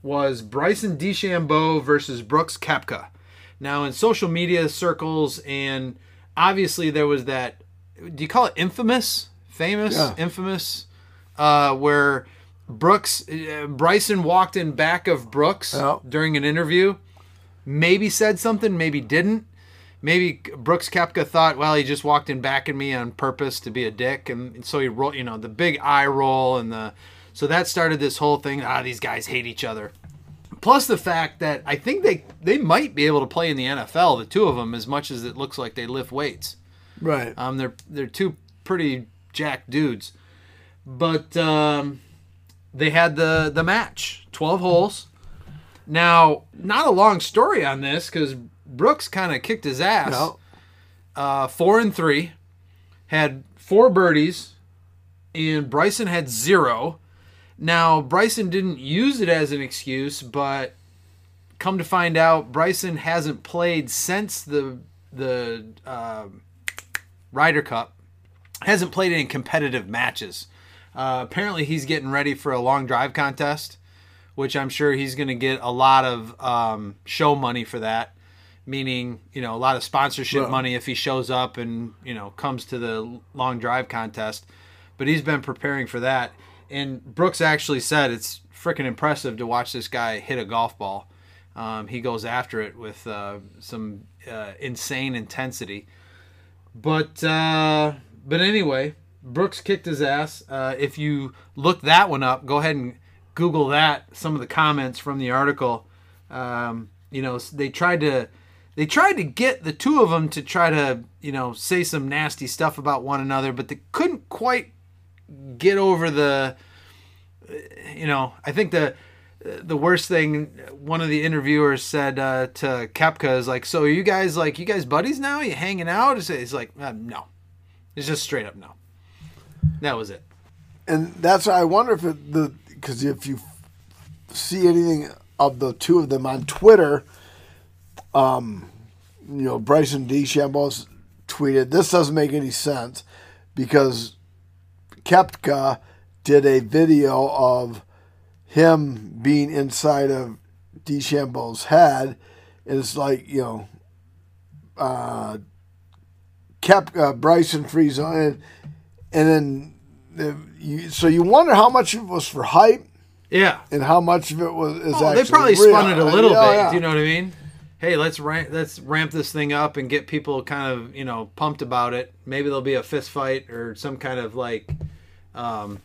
was Bryson DeChambeau versus Brooks Koepka. Now, in social media circles, and obviously there was that. Do you call it infamous? Famous? Yeah. Infamous? Uh, where Brooks, uh, Bryson walked in back of Brooks Yeah. during an interview. Maybe said something, maybe didn't. Maybe Brooks Koepka thought, well, he just walked in back at me on purpose to be a dick, and so he rolled, you know, the big eye roll and the, so that started this whole thing. Ah, these guys hate each other. Plus the fact that I think they they might be able to play in the NFL, the two of them, as much as it looks like they lift weights. Right. Um, they're they're two pretty jack dudes, but um, they had the the match, twelve holes. Now, not a long story on this because Brooks kind of kicked his ass. No. Uh, four and three, had four birdies, and Bryson had zero. Now Bryson didn't use it as an excuse, but come to find out, Bryson hasn't played since the the um Ryder Cup. Hasn't played in competitive matches. Uh, apparently, he's getting ready for a long drive contest, which I'm sure he's going to get a lot of um, show money for that. Meaning, you know, a lot of sponsorship Well- money if he shows up and you know comes to the long drive contest. But he's been preparing for that. And Brooks actually said it's freaking impressive to watch this guy hit a golf ball. Um, he goes after it with uh, some uh, insane intensity. But uh, but anyway, Brooks kicked his ass. Uh, if you look that one up, go ahead and Google that. Some of the comments from the article. Um, you know, they tried to they tried to get the two of them to try to you know say some nasty stuff about one another, but they couldn't quite get over the. You know, I think the the worst thing one of the interviewers said uh, to Koepka is like, "So are you guys like you guys buddies now? you hanging out?" He's- like, uh, "No." It's just straight up no. That was it. and that's why I wonder if it, the because if you see anything of the two of them on Twitter, um, you know Bryson DeChambeau's tweeted this doesn't make any sense because Koepka did a video of him being inside of DeChambeau's head, and it's like you know. Uh, kept uh, Bryson freeze on, and, and then the, you, so you wonder how much of it was for hype Yeah. and how much of it was is Oh, actually they probably real. spun it a little Yeah, bit. yeah. Do you know what I mean? Hey, let's ramp, let's ramp this thing up and get people kind of you know pumped about it. Maybe there'll be a fist fight or some kind of like, um,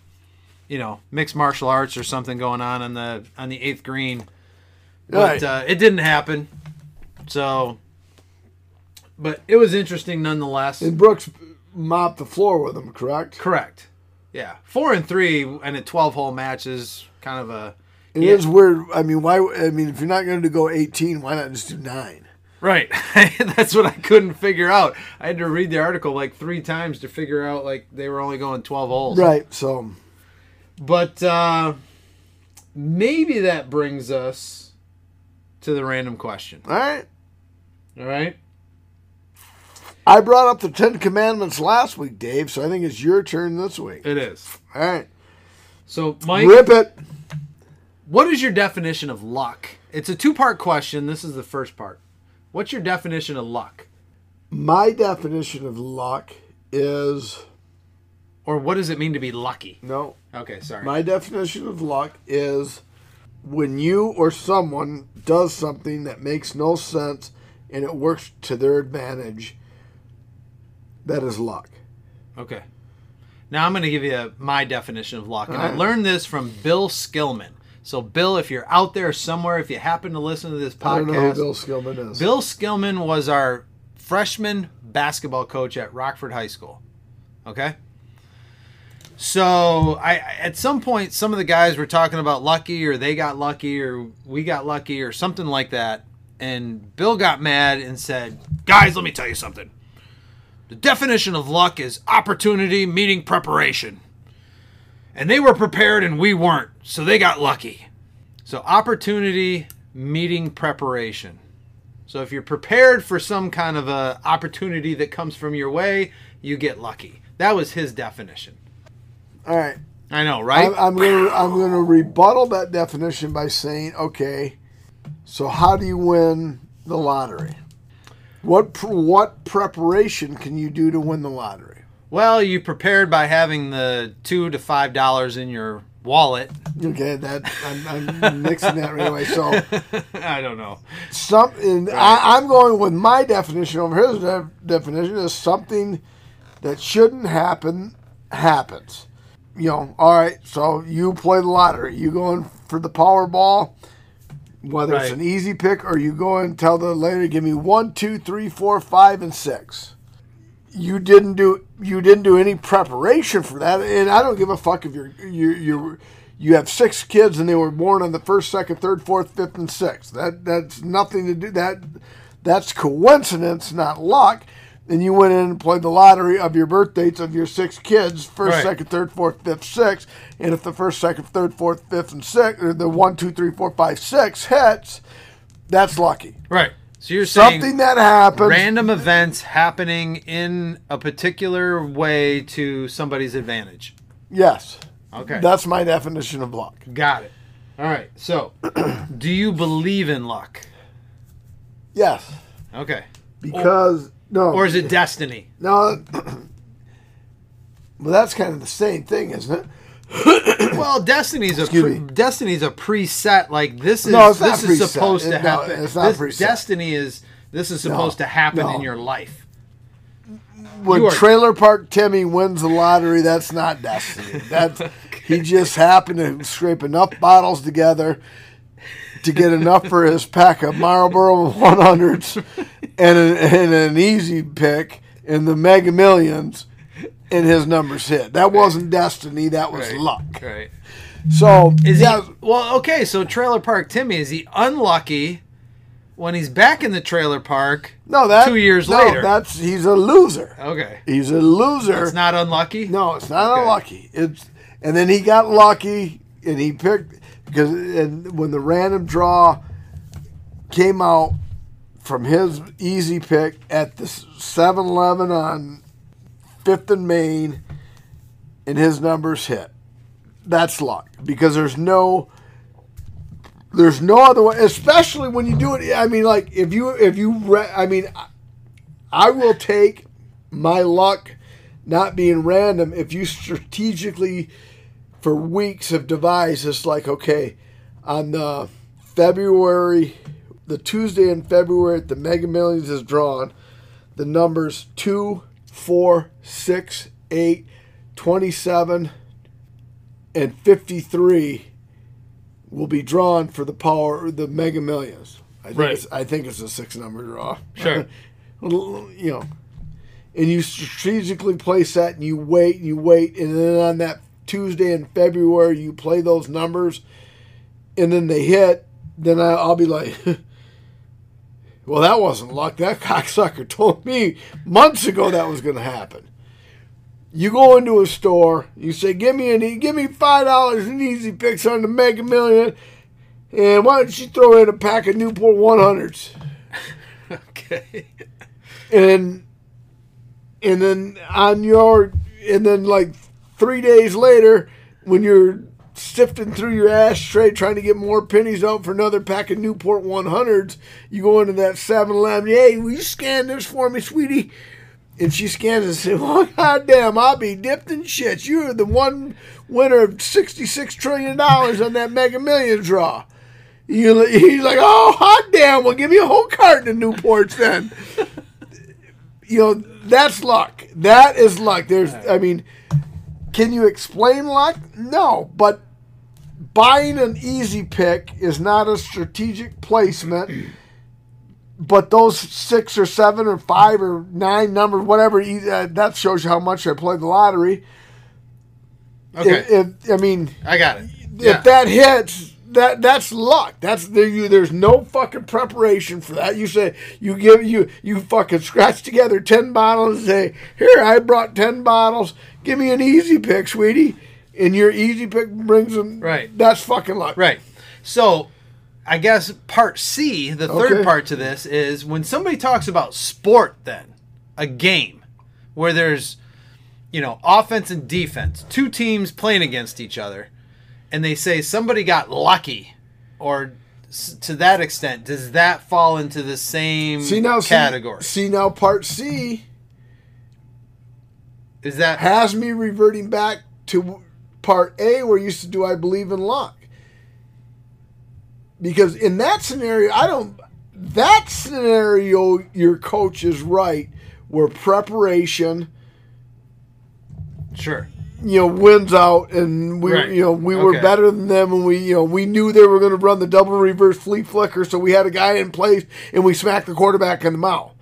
you know mixed martial arts or something going on on the on the eighth green, but Right. uh, it didn't happen. So, but it was interesting nonetheless. And Brooks mopped the floor with him, correct? Correct. Yeah, four and three and a twelve hole match is kind of a It Yeah. is weird. I mean, why? I mean, if you're not going to go 18, why not just do nine? Right. That's what I couldn't figure out. I had to read the article like three times to figure out like they were only going 12 holes. Right. So, But uh, maybe that brings us to the random question. all right. All right. I brought up the Ten Commandments last week, Dave. So I think it's your turn this week. It is. All right. So, Mike, Rip it. What is your definition of luck? It's a two part question. This is the first part. What's your definition of luck? My definition of luck is Or what does it mean to be lucky? no. Okay, sorry. My definition of luck is when you or someone does something that makes no sense and it works to their advantage. That is luck. Okay. Now I'm going to give you my definition of luck. And I learned this from Bill Skillman. So, Bill, if you're out there somewhere, if you happen to listen to this I don't know who podcast, Bill Skillman is. Bill Skillman was our freshman basketball coach at Rockford High School. Okay? So, I at some point some of the guys were talking about lucky or they got lucky or we got lucky or something like that. And Bill got mad and said, "Guys, let me tell you something. The definition of luck is opportunity meeting preparation. And they were prepared and we weren't, so they got lucky. So opportunity meeting preparation. So if you're prepared for some kind of a opportunity that comes from your way, you get lucky. That was his definition. All right. I know, right? I'm, I'm gonna I'm gonna rebuttal that definition by saying, okay, so how do you win the lottery? What pr- what preparation can you do to win the lottery? Well, you prepared by having the two to five dollars in your wallet. Okay, that I'm, I'm mixing that right away. So I don't know. something I, I'm going with my definition over his de- definition is something that shouldn't happen happens. You know, all right. So you play the lottery. You going for the Powerball, whether it's an easy pick or you go and tell the lady, give me one, two, three, four, five, and six. You didn't do you didn't do any preparation for that, and I don't give a fuck if you're you you you have six kids and they were born on the first, second, third, fourth, fifth, and sixth. That that's nothing to do that. That's coincidence, not luck. And you went in and played the lottery of your birth dates of your six kids, first, Right. second, third, fourth, fifth, sixth. And if the first, second, third, fourth, fifth, and sixth, or the one, two, three, four, five, six hits, that's lucky. Right. So you're saying Something that happens. random events happening in a particular way to somebody's advantage. yes. Okay. That's my definition of luck. Got it. All right. So, do you believe in luck? Yes. Okay. Because, no. Or is it destiny? No. well, that's kind of the same thing, isn't it? Well, destiny's a pre- destiny's a preset. Like this is No, it's not this is preset. supposed to It- no, happen. it's not this preset. destiny is this is supposed to happen no. in your life. When You Trailer Park Timmy wins the lottery, that's not destiny. That's he just happened to scrape enough bottles together to get enough for his pack of Marlboro 100s and an, and an easy pick in the Mega Millions, and his numbers hit. That wasn't destiny. That was Right. luck. Right. So Is yeah, he well? Okay, so Trailer Park Timmy is he unlucky when he's back in the trailer park? no, that two years later. no, later. That's he's a loser. Okay, He's a loser. it's not unlucky. No, it's not Okay. unlucky. It's and then he got lucky and he picked because and when the random draw came out from his easy pick at the 7-Eleven on Fifth and Main, and his numbers hit. That's luck because there's no. There's no other way, especially when you do it. I mean, like if you if you, re- I mean, I- will take my luck not being random if you strategically for weeks have devised this like okay on the february the tuesday in february the mega millions is drawn the numbers 2 4 6 8 27 and 53 will be drawn for the power, the Mega Millions. I think Right. it's, I think it's a six number draw. Sure. you know, and you strategically place that, and you wait, and you wait, and then on that Tuesday in February, you play those numbers, and then they hit. Then I, I'll be like, "Well, that wasn't luck. That cocksucker told me months ago that was going to happen." You go into a store, you say, "Give me an, give me five dollars in easy picks on the Mega Million, and why don't you throw in a pack of Newport 100s?" Okay. and and then on your and then like three days later when you're sifting through your ashtray trying to get more pennies out for another pack of newport 100s you go into that 7-eleven hey will you scan this for me sweetie and she scans it and says well goddamn i'll be dipped in shit you're the one winner of 66 trillion dollars on that mega million draw you, he's like, oh, hot damn! Well, give me a whole carton of Newports then. you know, that's luck. That is luck. There's, I mean, can you explain luck? No, but buying an easy pick is not a strategic placement. But those six or seven or five or nine numbers, whatever, uh, that shows you how much I played the lottery. Okay. If, if, I mean, I got it. Yeah. if that hits, that that's luck. That's there. You there's no fucking preparation for that. You say you give you you fucking scratch together ten bottles and say, here I brought ten bottles. Give me an easy pick, sweetie. And your easy pick brings them. Right. That's fucking luck. Right. So, I guess part C, the third Okay. part to this, is when somebody talks about sport, then a game where there's, you know, offense and defense, two teams playing against each other, and they say somebody got lucky, or to that extent, does that fall into the same See now, see- category? See, now, part C Is that has me reverting back to part A, where you to do I believe in luck. Because in that scenario, I don't. That scenario, your coach is right, where preparation, sure? you know, wins out, and we, Right. you know, we were better than them, and we, you know, we knew they were going to run the double reverse flea flicker, so we had a guy in place, and we smacked the quarterback in the mouth.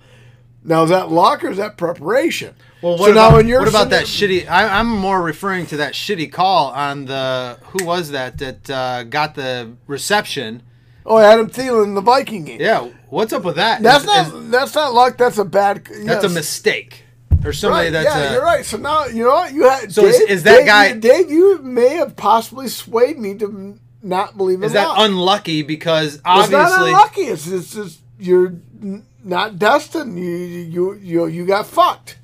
Now is that luck or is that preparation? Well, So what now about, in your what about that shitty? I, I'm more referring to that shitty call on the who was that that uh, got the reception. Oh, Adam Thielen in the Viking game. Yeah, what's up with that? That's Is- not is- that's not luck. That's a bad. that's a mistake or somebody Right, that's yeah, a, you're right. So now you know what you had. So is- Dave, is that Dave, guy- Dave, you may have possibly swayed me to not believe in Is that luck. unlucky because it's not obviously unlucky. It's, it's just you're not destined. You you you you got fucked.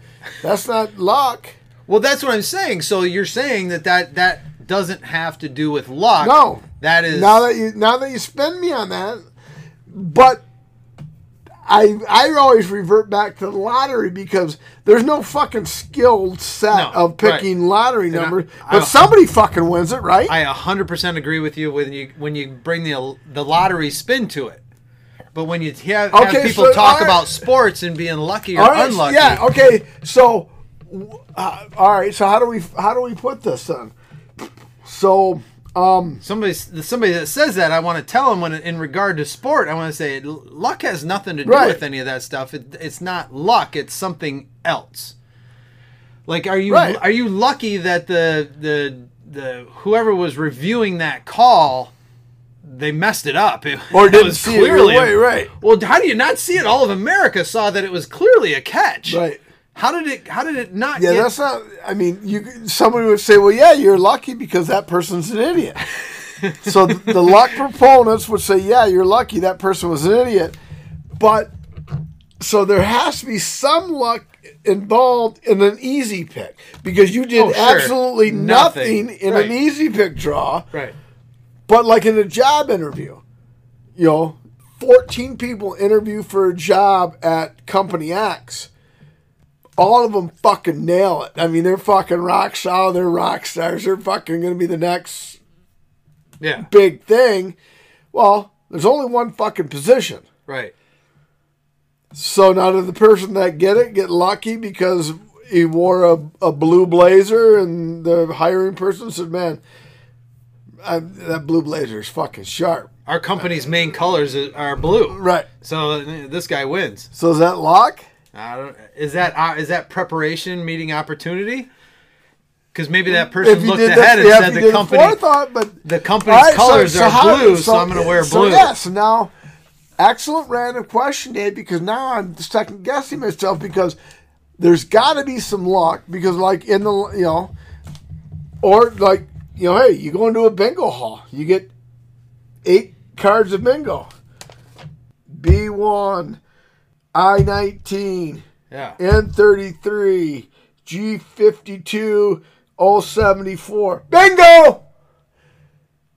That's not luck. well that's what I'm saying. So you're saying that that that doesn't have to do with luck. No. that is Now that you now that you spend me on that, but I I always revert back to the lottery because there's no fucking skilled set No, of picking lottery I- numbers. I- but somebody fucking wins it, right? I 100% agree with you when you when you bring the the lottery spin to it. But when you have, have Okay, people so, talk right. about sports and being lucky or right, unlucky, Yeah. Okay. So, uh, all right. So how do we how do we put this then? So, um, somebody somebody that says that, I want to tell them when in regard to sport, I want to say luck has nothing to do Right. with any of that stuff. It, it's not luck; it's something else. Like, are you Right. are you lucky that the the the whoever was reviewing that call? They messed it up. It, or it didn't was see it your way, right? Well, how do you not see it? All of America saw that it was clearly a catch. Right. How did it? How did it not? Yeah, get, that's not. I mean, you somebody would say, "Well, yeah, you're lucky because that person's an idiot." so th- the luck proponents would say, "Yeah, you're lucky that person was an idiot," but so there has to be some luck involved in an easy pick because you did Oh, sure. absolutely Nothing. nothing, in Right. an easy pick draw. right. But like in a job interview, you know, 14 people interview for a job at company X. All of them fucking nail it. I mean, they're fucking rock solid. They're rock stars. They're fucking going to be the next Yeah. big thing. Well, there's only one fucking position. Right. So now did the person that get it get lucky because he wore a, a blue blazer and the hiring person said, man, I, that blue blazer is fucking sharp. Our company's main colors are- blue. Right. So this guy wins. So is that lock? I don't, is that uh, is that preparation meeting opportunity? Because maybe that person looked ahead and yeah, said the company forethought, but the company's right, so- colors so are how- blue, so, I'm going to wear so blue. yeah, so now, excellent random question, Dave, because now I'm second guessing myself because there's got to be some luck because, like in the you know, or like you know, hey, you go into a bingo hall, you get eight cards of bingo, B one, I nineteen. Yeah. N33, G52, 074. Bingo!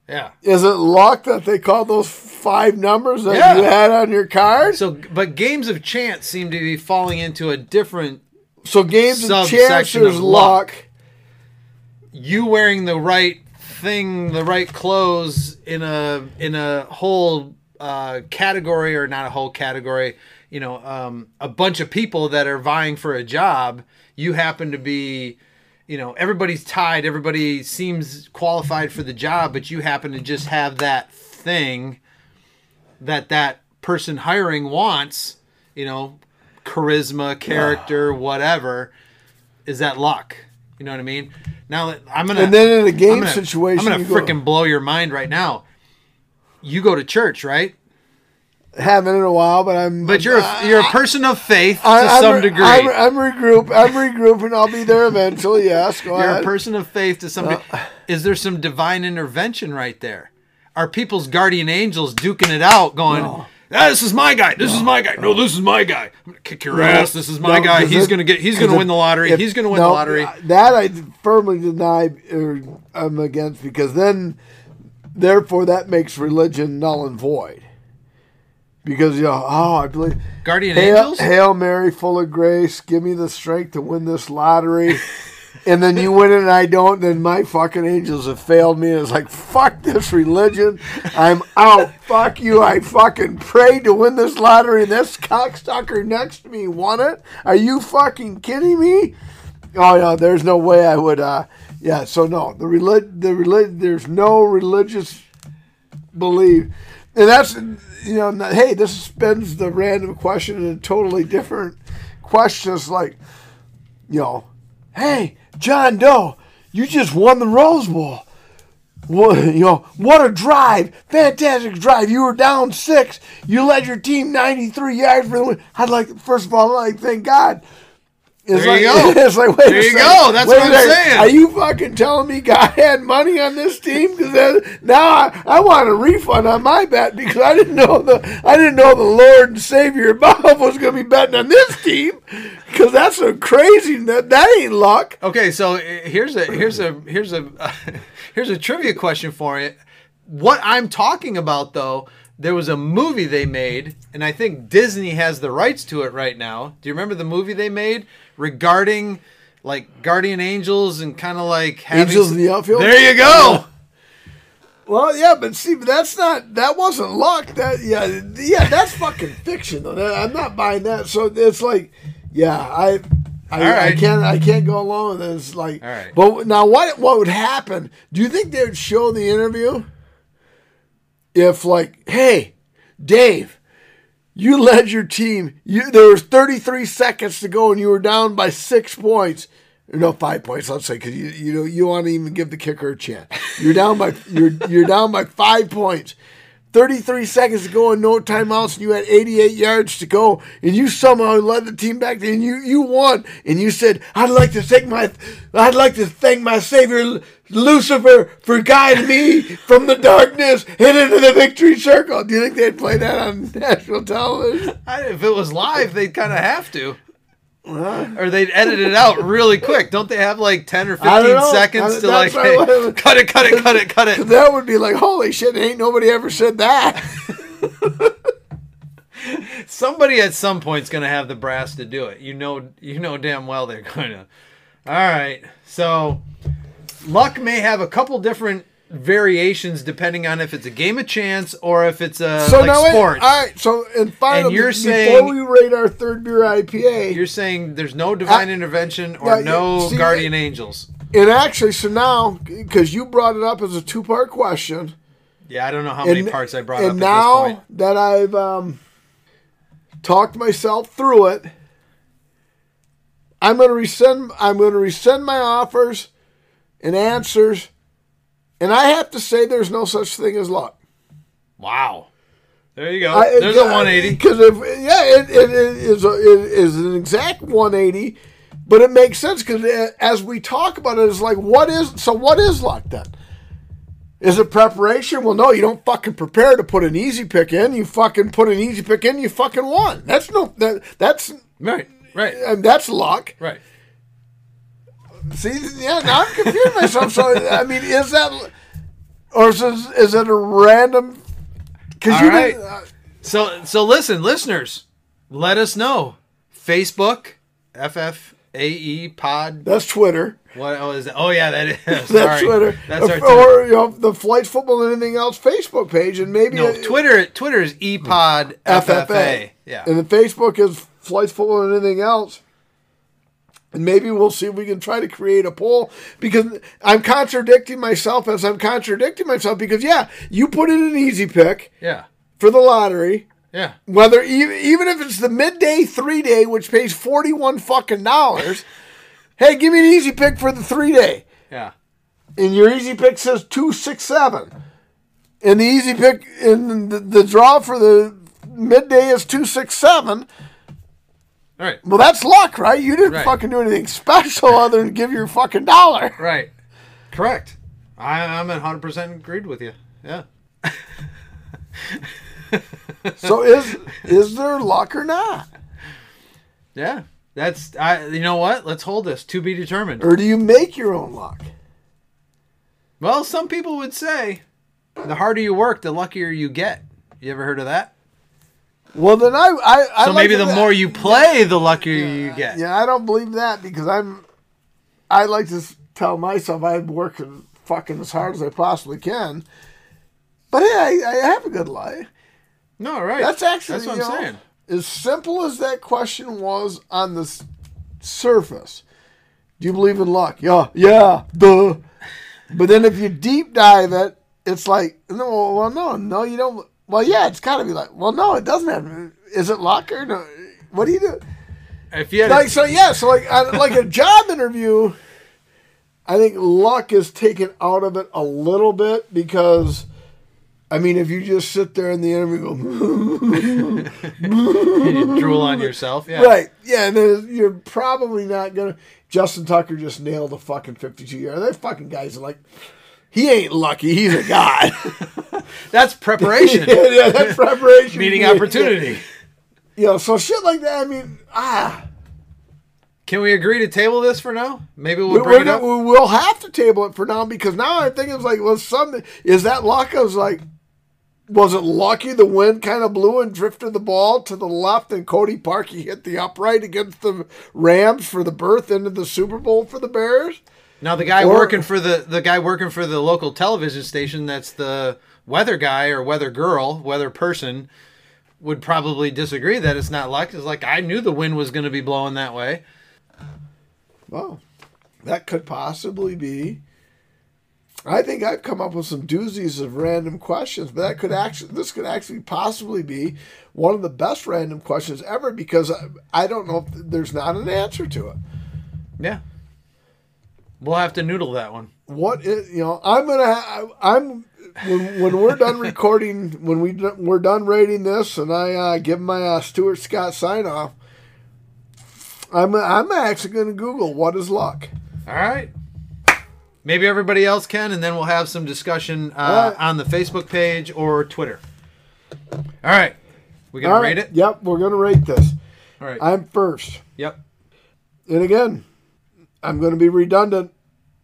Yeah. Is it luck that they call those five numbers that Yeah. you had on your card? So, but games of chance seem to be falling into a different. So games of chance, there's luck. luck. You wearing the right thing, the right clothes in a in a whole uh, category or not a whole category. You know, um, a bunch of people that are vying for a job. You happen to be. You know, everybody's tied. Everybody seems qualified for the job, but you happen to just have that thing that that person hiring wants, you know, charisma, character, whatever, is that luck. You know what I mean? Now I'm gonna And then in a game I'm gonna, situation, I'm gonna you go- freaking blow your mind right now. You go to church, right? Haven't in a while, but I'm. But you're a, you're a person of faith to I- I'm some re- degree. I'm, I'm regroup. I'm regrouping. I'll be there eventually. Yes, go You're ahead. a person of faith to some uh, degree. Is there some divine intervention right there? Are people's guardian angels duking it out, going, "Ah, "This is my guy. This is my guy. No, this is my guy. I'm gonna kick your ass. This is my No, guy. 'cause He's it- gonna get. He's 'cause gonna if- win the lottery. if- He's gonna win no, the lottery." That I firmly deny or I'm against because then, therefore, that makes religion null and void. Because you know, oh, I believe Guardian Hail, angels. Hail Mary, full of grace, give me the strength to win this lottery. and then you win it and I don't, then my fucking angels have failed me. And it's like, fuck this religion. I'm out. fuck you. I fucking prayed to win this lottery and this cocksucker next to me won it. Are you fucking kidding me? Oh, no, there's no way I would, uh, yeah, so no, the relig- the relig- there's no religious belief. And that's, you know, not- hey, this spins the random question in a totally different question. It's like, you know, hey, John Doe, you just won the Rose Bowl. What, you know, what a drive. Fantastic drive. You were down six. You led your team 93 yards for the win. I'd like, first of all, I'd like, thank God. It's There like, you go. It's like, wait There you second. go. That's what I'm saying. Are you fucking telling me God had money on this team? Because now I, I want a refund on my bet because I didn't know the I didn't know the Lord and Savior above was going to be betting on this team because that's so crazy. That that ain't luck. Okay, so uh, here's a here's a here's a here's a trivia question for you. What I'm talking about though, there was a movie they made, and I think Disney has the rights to it right now. Do you remember the movie they made regarding like guardian angels and kind of like having Angels in the outfield? There you go. Well, yeah, but see, but that's not that wasn't luck. That yeah, yeah, that's fucking fiction though. I'm not buying that. So it's like, yeah, I. I, All I can't. I can't go along with this. Like, All right. but now, what? What would happen? Do you think they would show the interview if, like, hey, Dave, you led your team. You there was 33 seconds to go, and you were down by six points. No, five points. Let's say because you you know you want to even give the kicker a chance. You're down by you're you're down by five points. 33 seconds to go and no timeouts, and you had 88 yards to go, and you somehow led the team back, and you you won, and you said, "I'd like to thank my, I'd like to thank my Savior Lucifer for guiding me from the darkness and into the victory circle." Do you think they'd play that on national television? I, if it was live, they'd kind of have to. Or they'd edit it out really quick. Don't they have like 10 or 15 seconds I- to like, hey, cut it, cut it, cut it, cut it. That would be like, "Holy shit! Ain't nobody ever said that." Somebody at some point's going to have the brass to do it. You know, you know damn well they're going to. All right. So, luck may have a couple different variations depending on if it's a game of chance or if it's a So like now, all right. So, and finally, And you're before saying- we rate our third beer IPA, You're saying there's no divine Uh, intervention or no see, guardian angels. And actually, so now because you brought it up as a two part question, Yeah, I don't know how many parts I brought and up now at this point. that I've um, talked myself through it, I'm going to rescind. I'm going to rescind my offers and answers, and I have to say, there's no such thing as luck. Wow. There you go. I- There's a 180. Because if yeah, it, it, it is a, it is an exact 180, but it makes sense because uh, as we talk about it, it's like what is so what is luck then? Is it preparation? Well, no, you don't fucking prepare to put an easy pick in. You fucking put an easy pick in. You fucking won. That's no that that's Right. Right. and that's luck. Right. See, yeah, now I'm confused myself. So I mean, is that or is it, is it a random? Because you right. didn't- uh, So so listen, listeners, let us know. Facebook, FFAE E Pod. that's Twitter. What oh, is that? Oh yeah, that is. That's Sorry. Twitter. That's our or, you know, the Flights Football and anything else Facebook page, and maybe No, a- Twitter. Twitter is ePod FFA. FFA. Yeah. And the Facebook is Flights Football and anything else. And maybe we'll see if we can try to create a poll because I'm contradicting myself as I'm contradicting myself because yeah, you put in an easy pick Yeah. for the lottery, Yeah. whether even even if it's the midday three day, which pays forty one fucking dollars. hey, give me an easy pick for the three day. Yeah. and your easy pick says two six seven, and the easy pick in the, the draw for the midday is two six seven. All right. Well, that's luck, right? You didn't Right. fucking do anything special other than give your fucking dollar. Right. Correct. I, I'm 100% agreed with you. Yeah. So is is there luck or not, Yeah. That's I. You know what? Let's hold this to be determined. or do you make your own luck? Well, some people would say, the harder you work, the luckier you get. You ever heard of that? Well, then I I, I So like maybe the that. more you play, the luckier you get. Yeah, I don't believe that because I'm. I like to tell myself I'm working fucking as hard as I possibly can. But hey, I, I have a good life. No, right. That's actually that's what I'm know, saying. As simple as that question was on the s- surface, do you believe in luck? Yeah, yeah, duh. But then if you deep dive it, it's like no, well, no, no, you don't. Well, yeah, it's got to be like, well, no, it doesn't have. Is it luck or no? What do you do? If you had Like a, so, yeah. So like, on, like a job interview, I think luck is taken out of it a little bit because. I mean, if you just sit there in the interview, and go, you drool on yourself, yeah. Right. Yeah, and then you're probably not gonna. Justin Tucker just nailed a fucking 52 yard. That fucking guy's like, he ain't lucky. He's a god. That's preparation, yeah, yeah, that's preparation. meeting Yeah, opportunity. Yeah, so shit like that. I mean, ah, Can we agree to table this for now? Maybe we'll we, bring it up. we will have to table it for now because now I think it's like, well, some is that luck? I was like, was it lucky the wind kind of blew and drifted the ball to the left and Cody Parkey hit the upright against the Rams for the berth into the Super Bowl for the Bears? Now the guy Or- working for the the guy working for the local television station that's the weather guy or weather girl, weather person would probably disagree that it's not luck. It's like I knew the wind was going to be blowing that way. Well, that could possibly be. I think I've come up with some doozies of random questions, but that could actually, this could actually possibly be one of the best random questions ever because I, I don't know if there's not an answer to it. Yeah. We'll have to noodle that one. What is, you know, I'm gonna, ha- I'm when when we're done recording, when we we're done rating this, and I uh, give my uh, Stuart Scott sign off. I'm I'm actually gonna Google what is luck. All right. Maybe everybody else can, and then we'll have some discussion uh, right. on the Facebook page or Twitter. All right. We gonna All rate right, it? Yep, we're gonna rate this. All right. I'm first. yep. And again, I'm going to be redundant.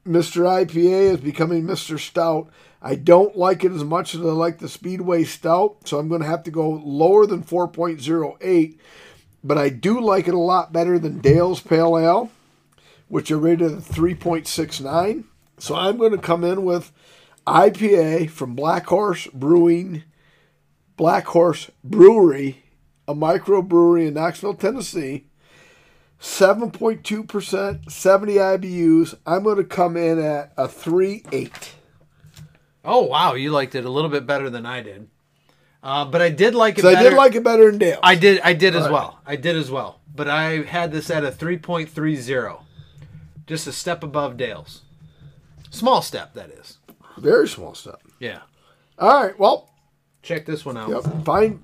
Mr. IPA is becoming Mr. Stout. I don't like it as much as I like the Speedway Stout, so I'm going to have to go lower than 4.08. But I do like it a lot better than Dale's Pale Ale, which I rated at 3.69. So I'm going to come in with IPA from Black Horse Brewing, Black Horse Brewery, a microbrewery in Knoxville, Tennessee. 7.2%, 70 IBUs. I'm going to come in at a 3 8. Oh wow, you liked it a little bit better than I did. Uh, but I did like it. So I better. did like it better than Dale. I did. I did as Right. well. I did as well. But I had this at a three point three zero, just a step above Dale's. Small step, that is. Very small step. Yeah. All right. Well, Check this one out. Yep. Fine.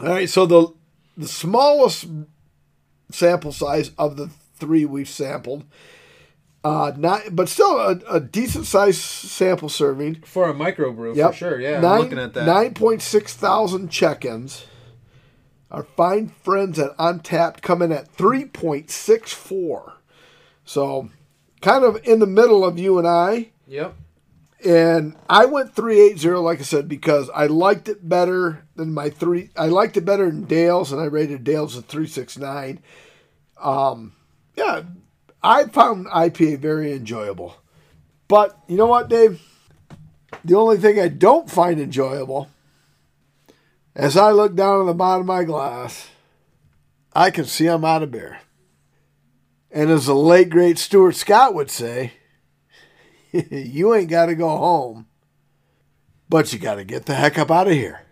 All right. So the the smallest sample size of the three we've sampled, uh, not but still a, a decent sized sample serving. For a microbrew, Yep. for sure. Yeah, Nine, I'm looking at that. Nine point six thousand check-ins. Our fine friends at Untappd come in at three point six four. So, kind of in the middle of you and I. Yep. And I went 380, like I said, because I liked it better than my three. I liked it better than Dale's, and I rated Dale's a 369. Um, yeah, I found IPA very enjoyable. But you know what, Dave? The only thing I don't find enjoyable, as I look down at the bottom of my glass, I can see I'm out of beer. And as the late great Stuart Scott would say, you ain't got to go home, but you got to get the heck up out of here.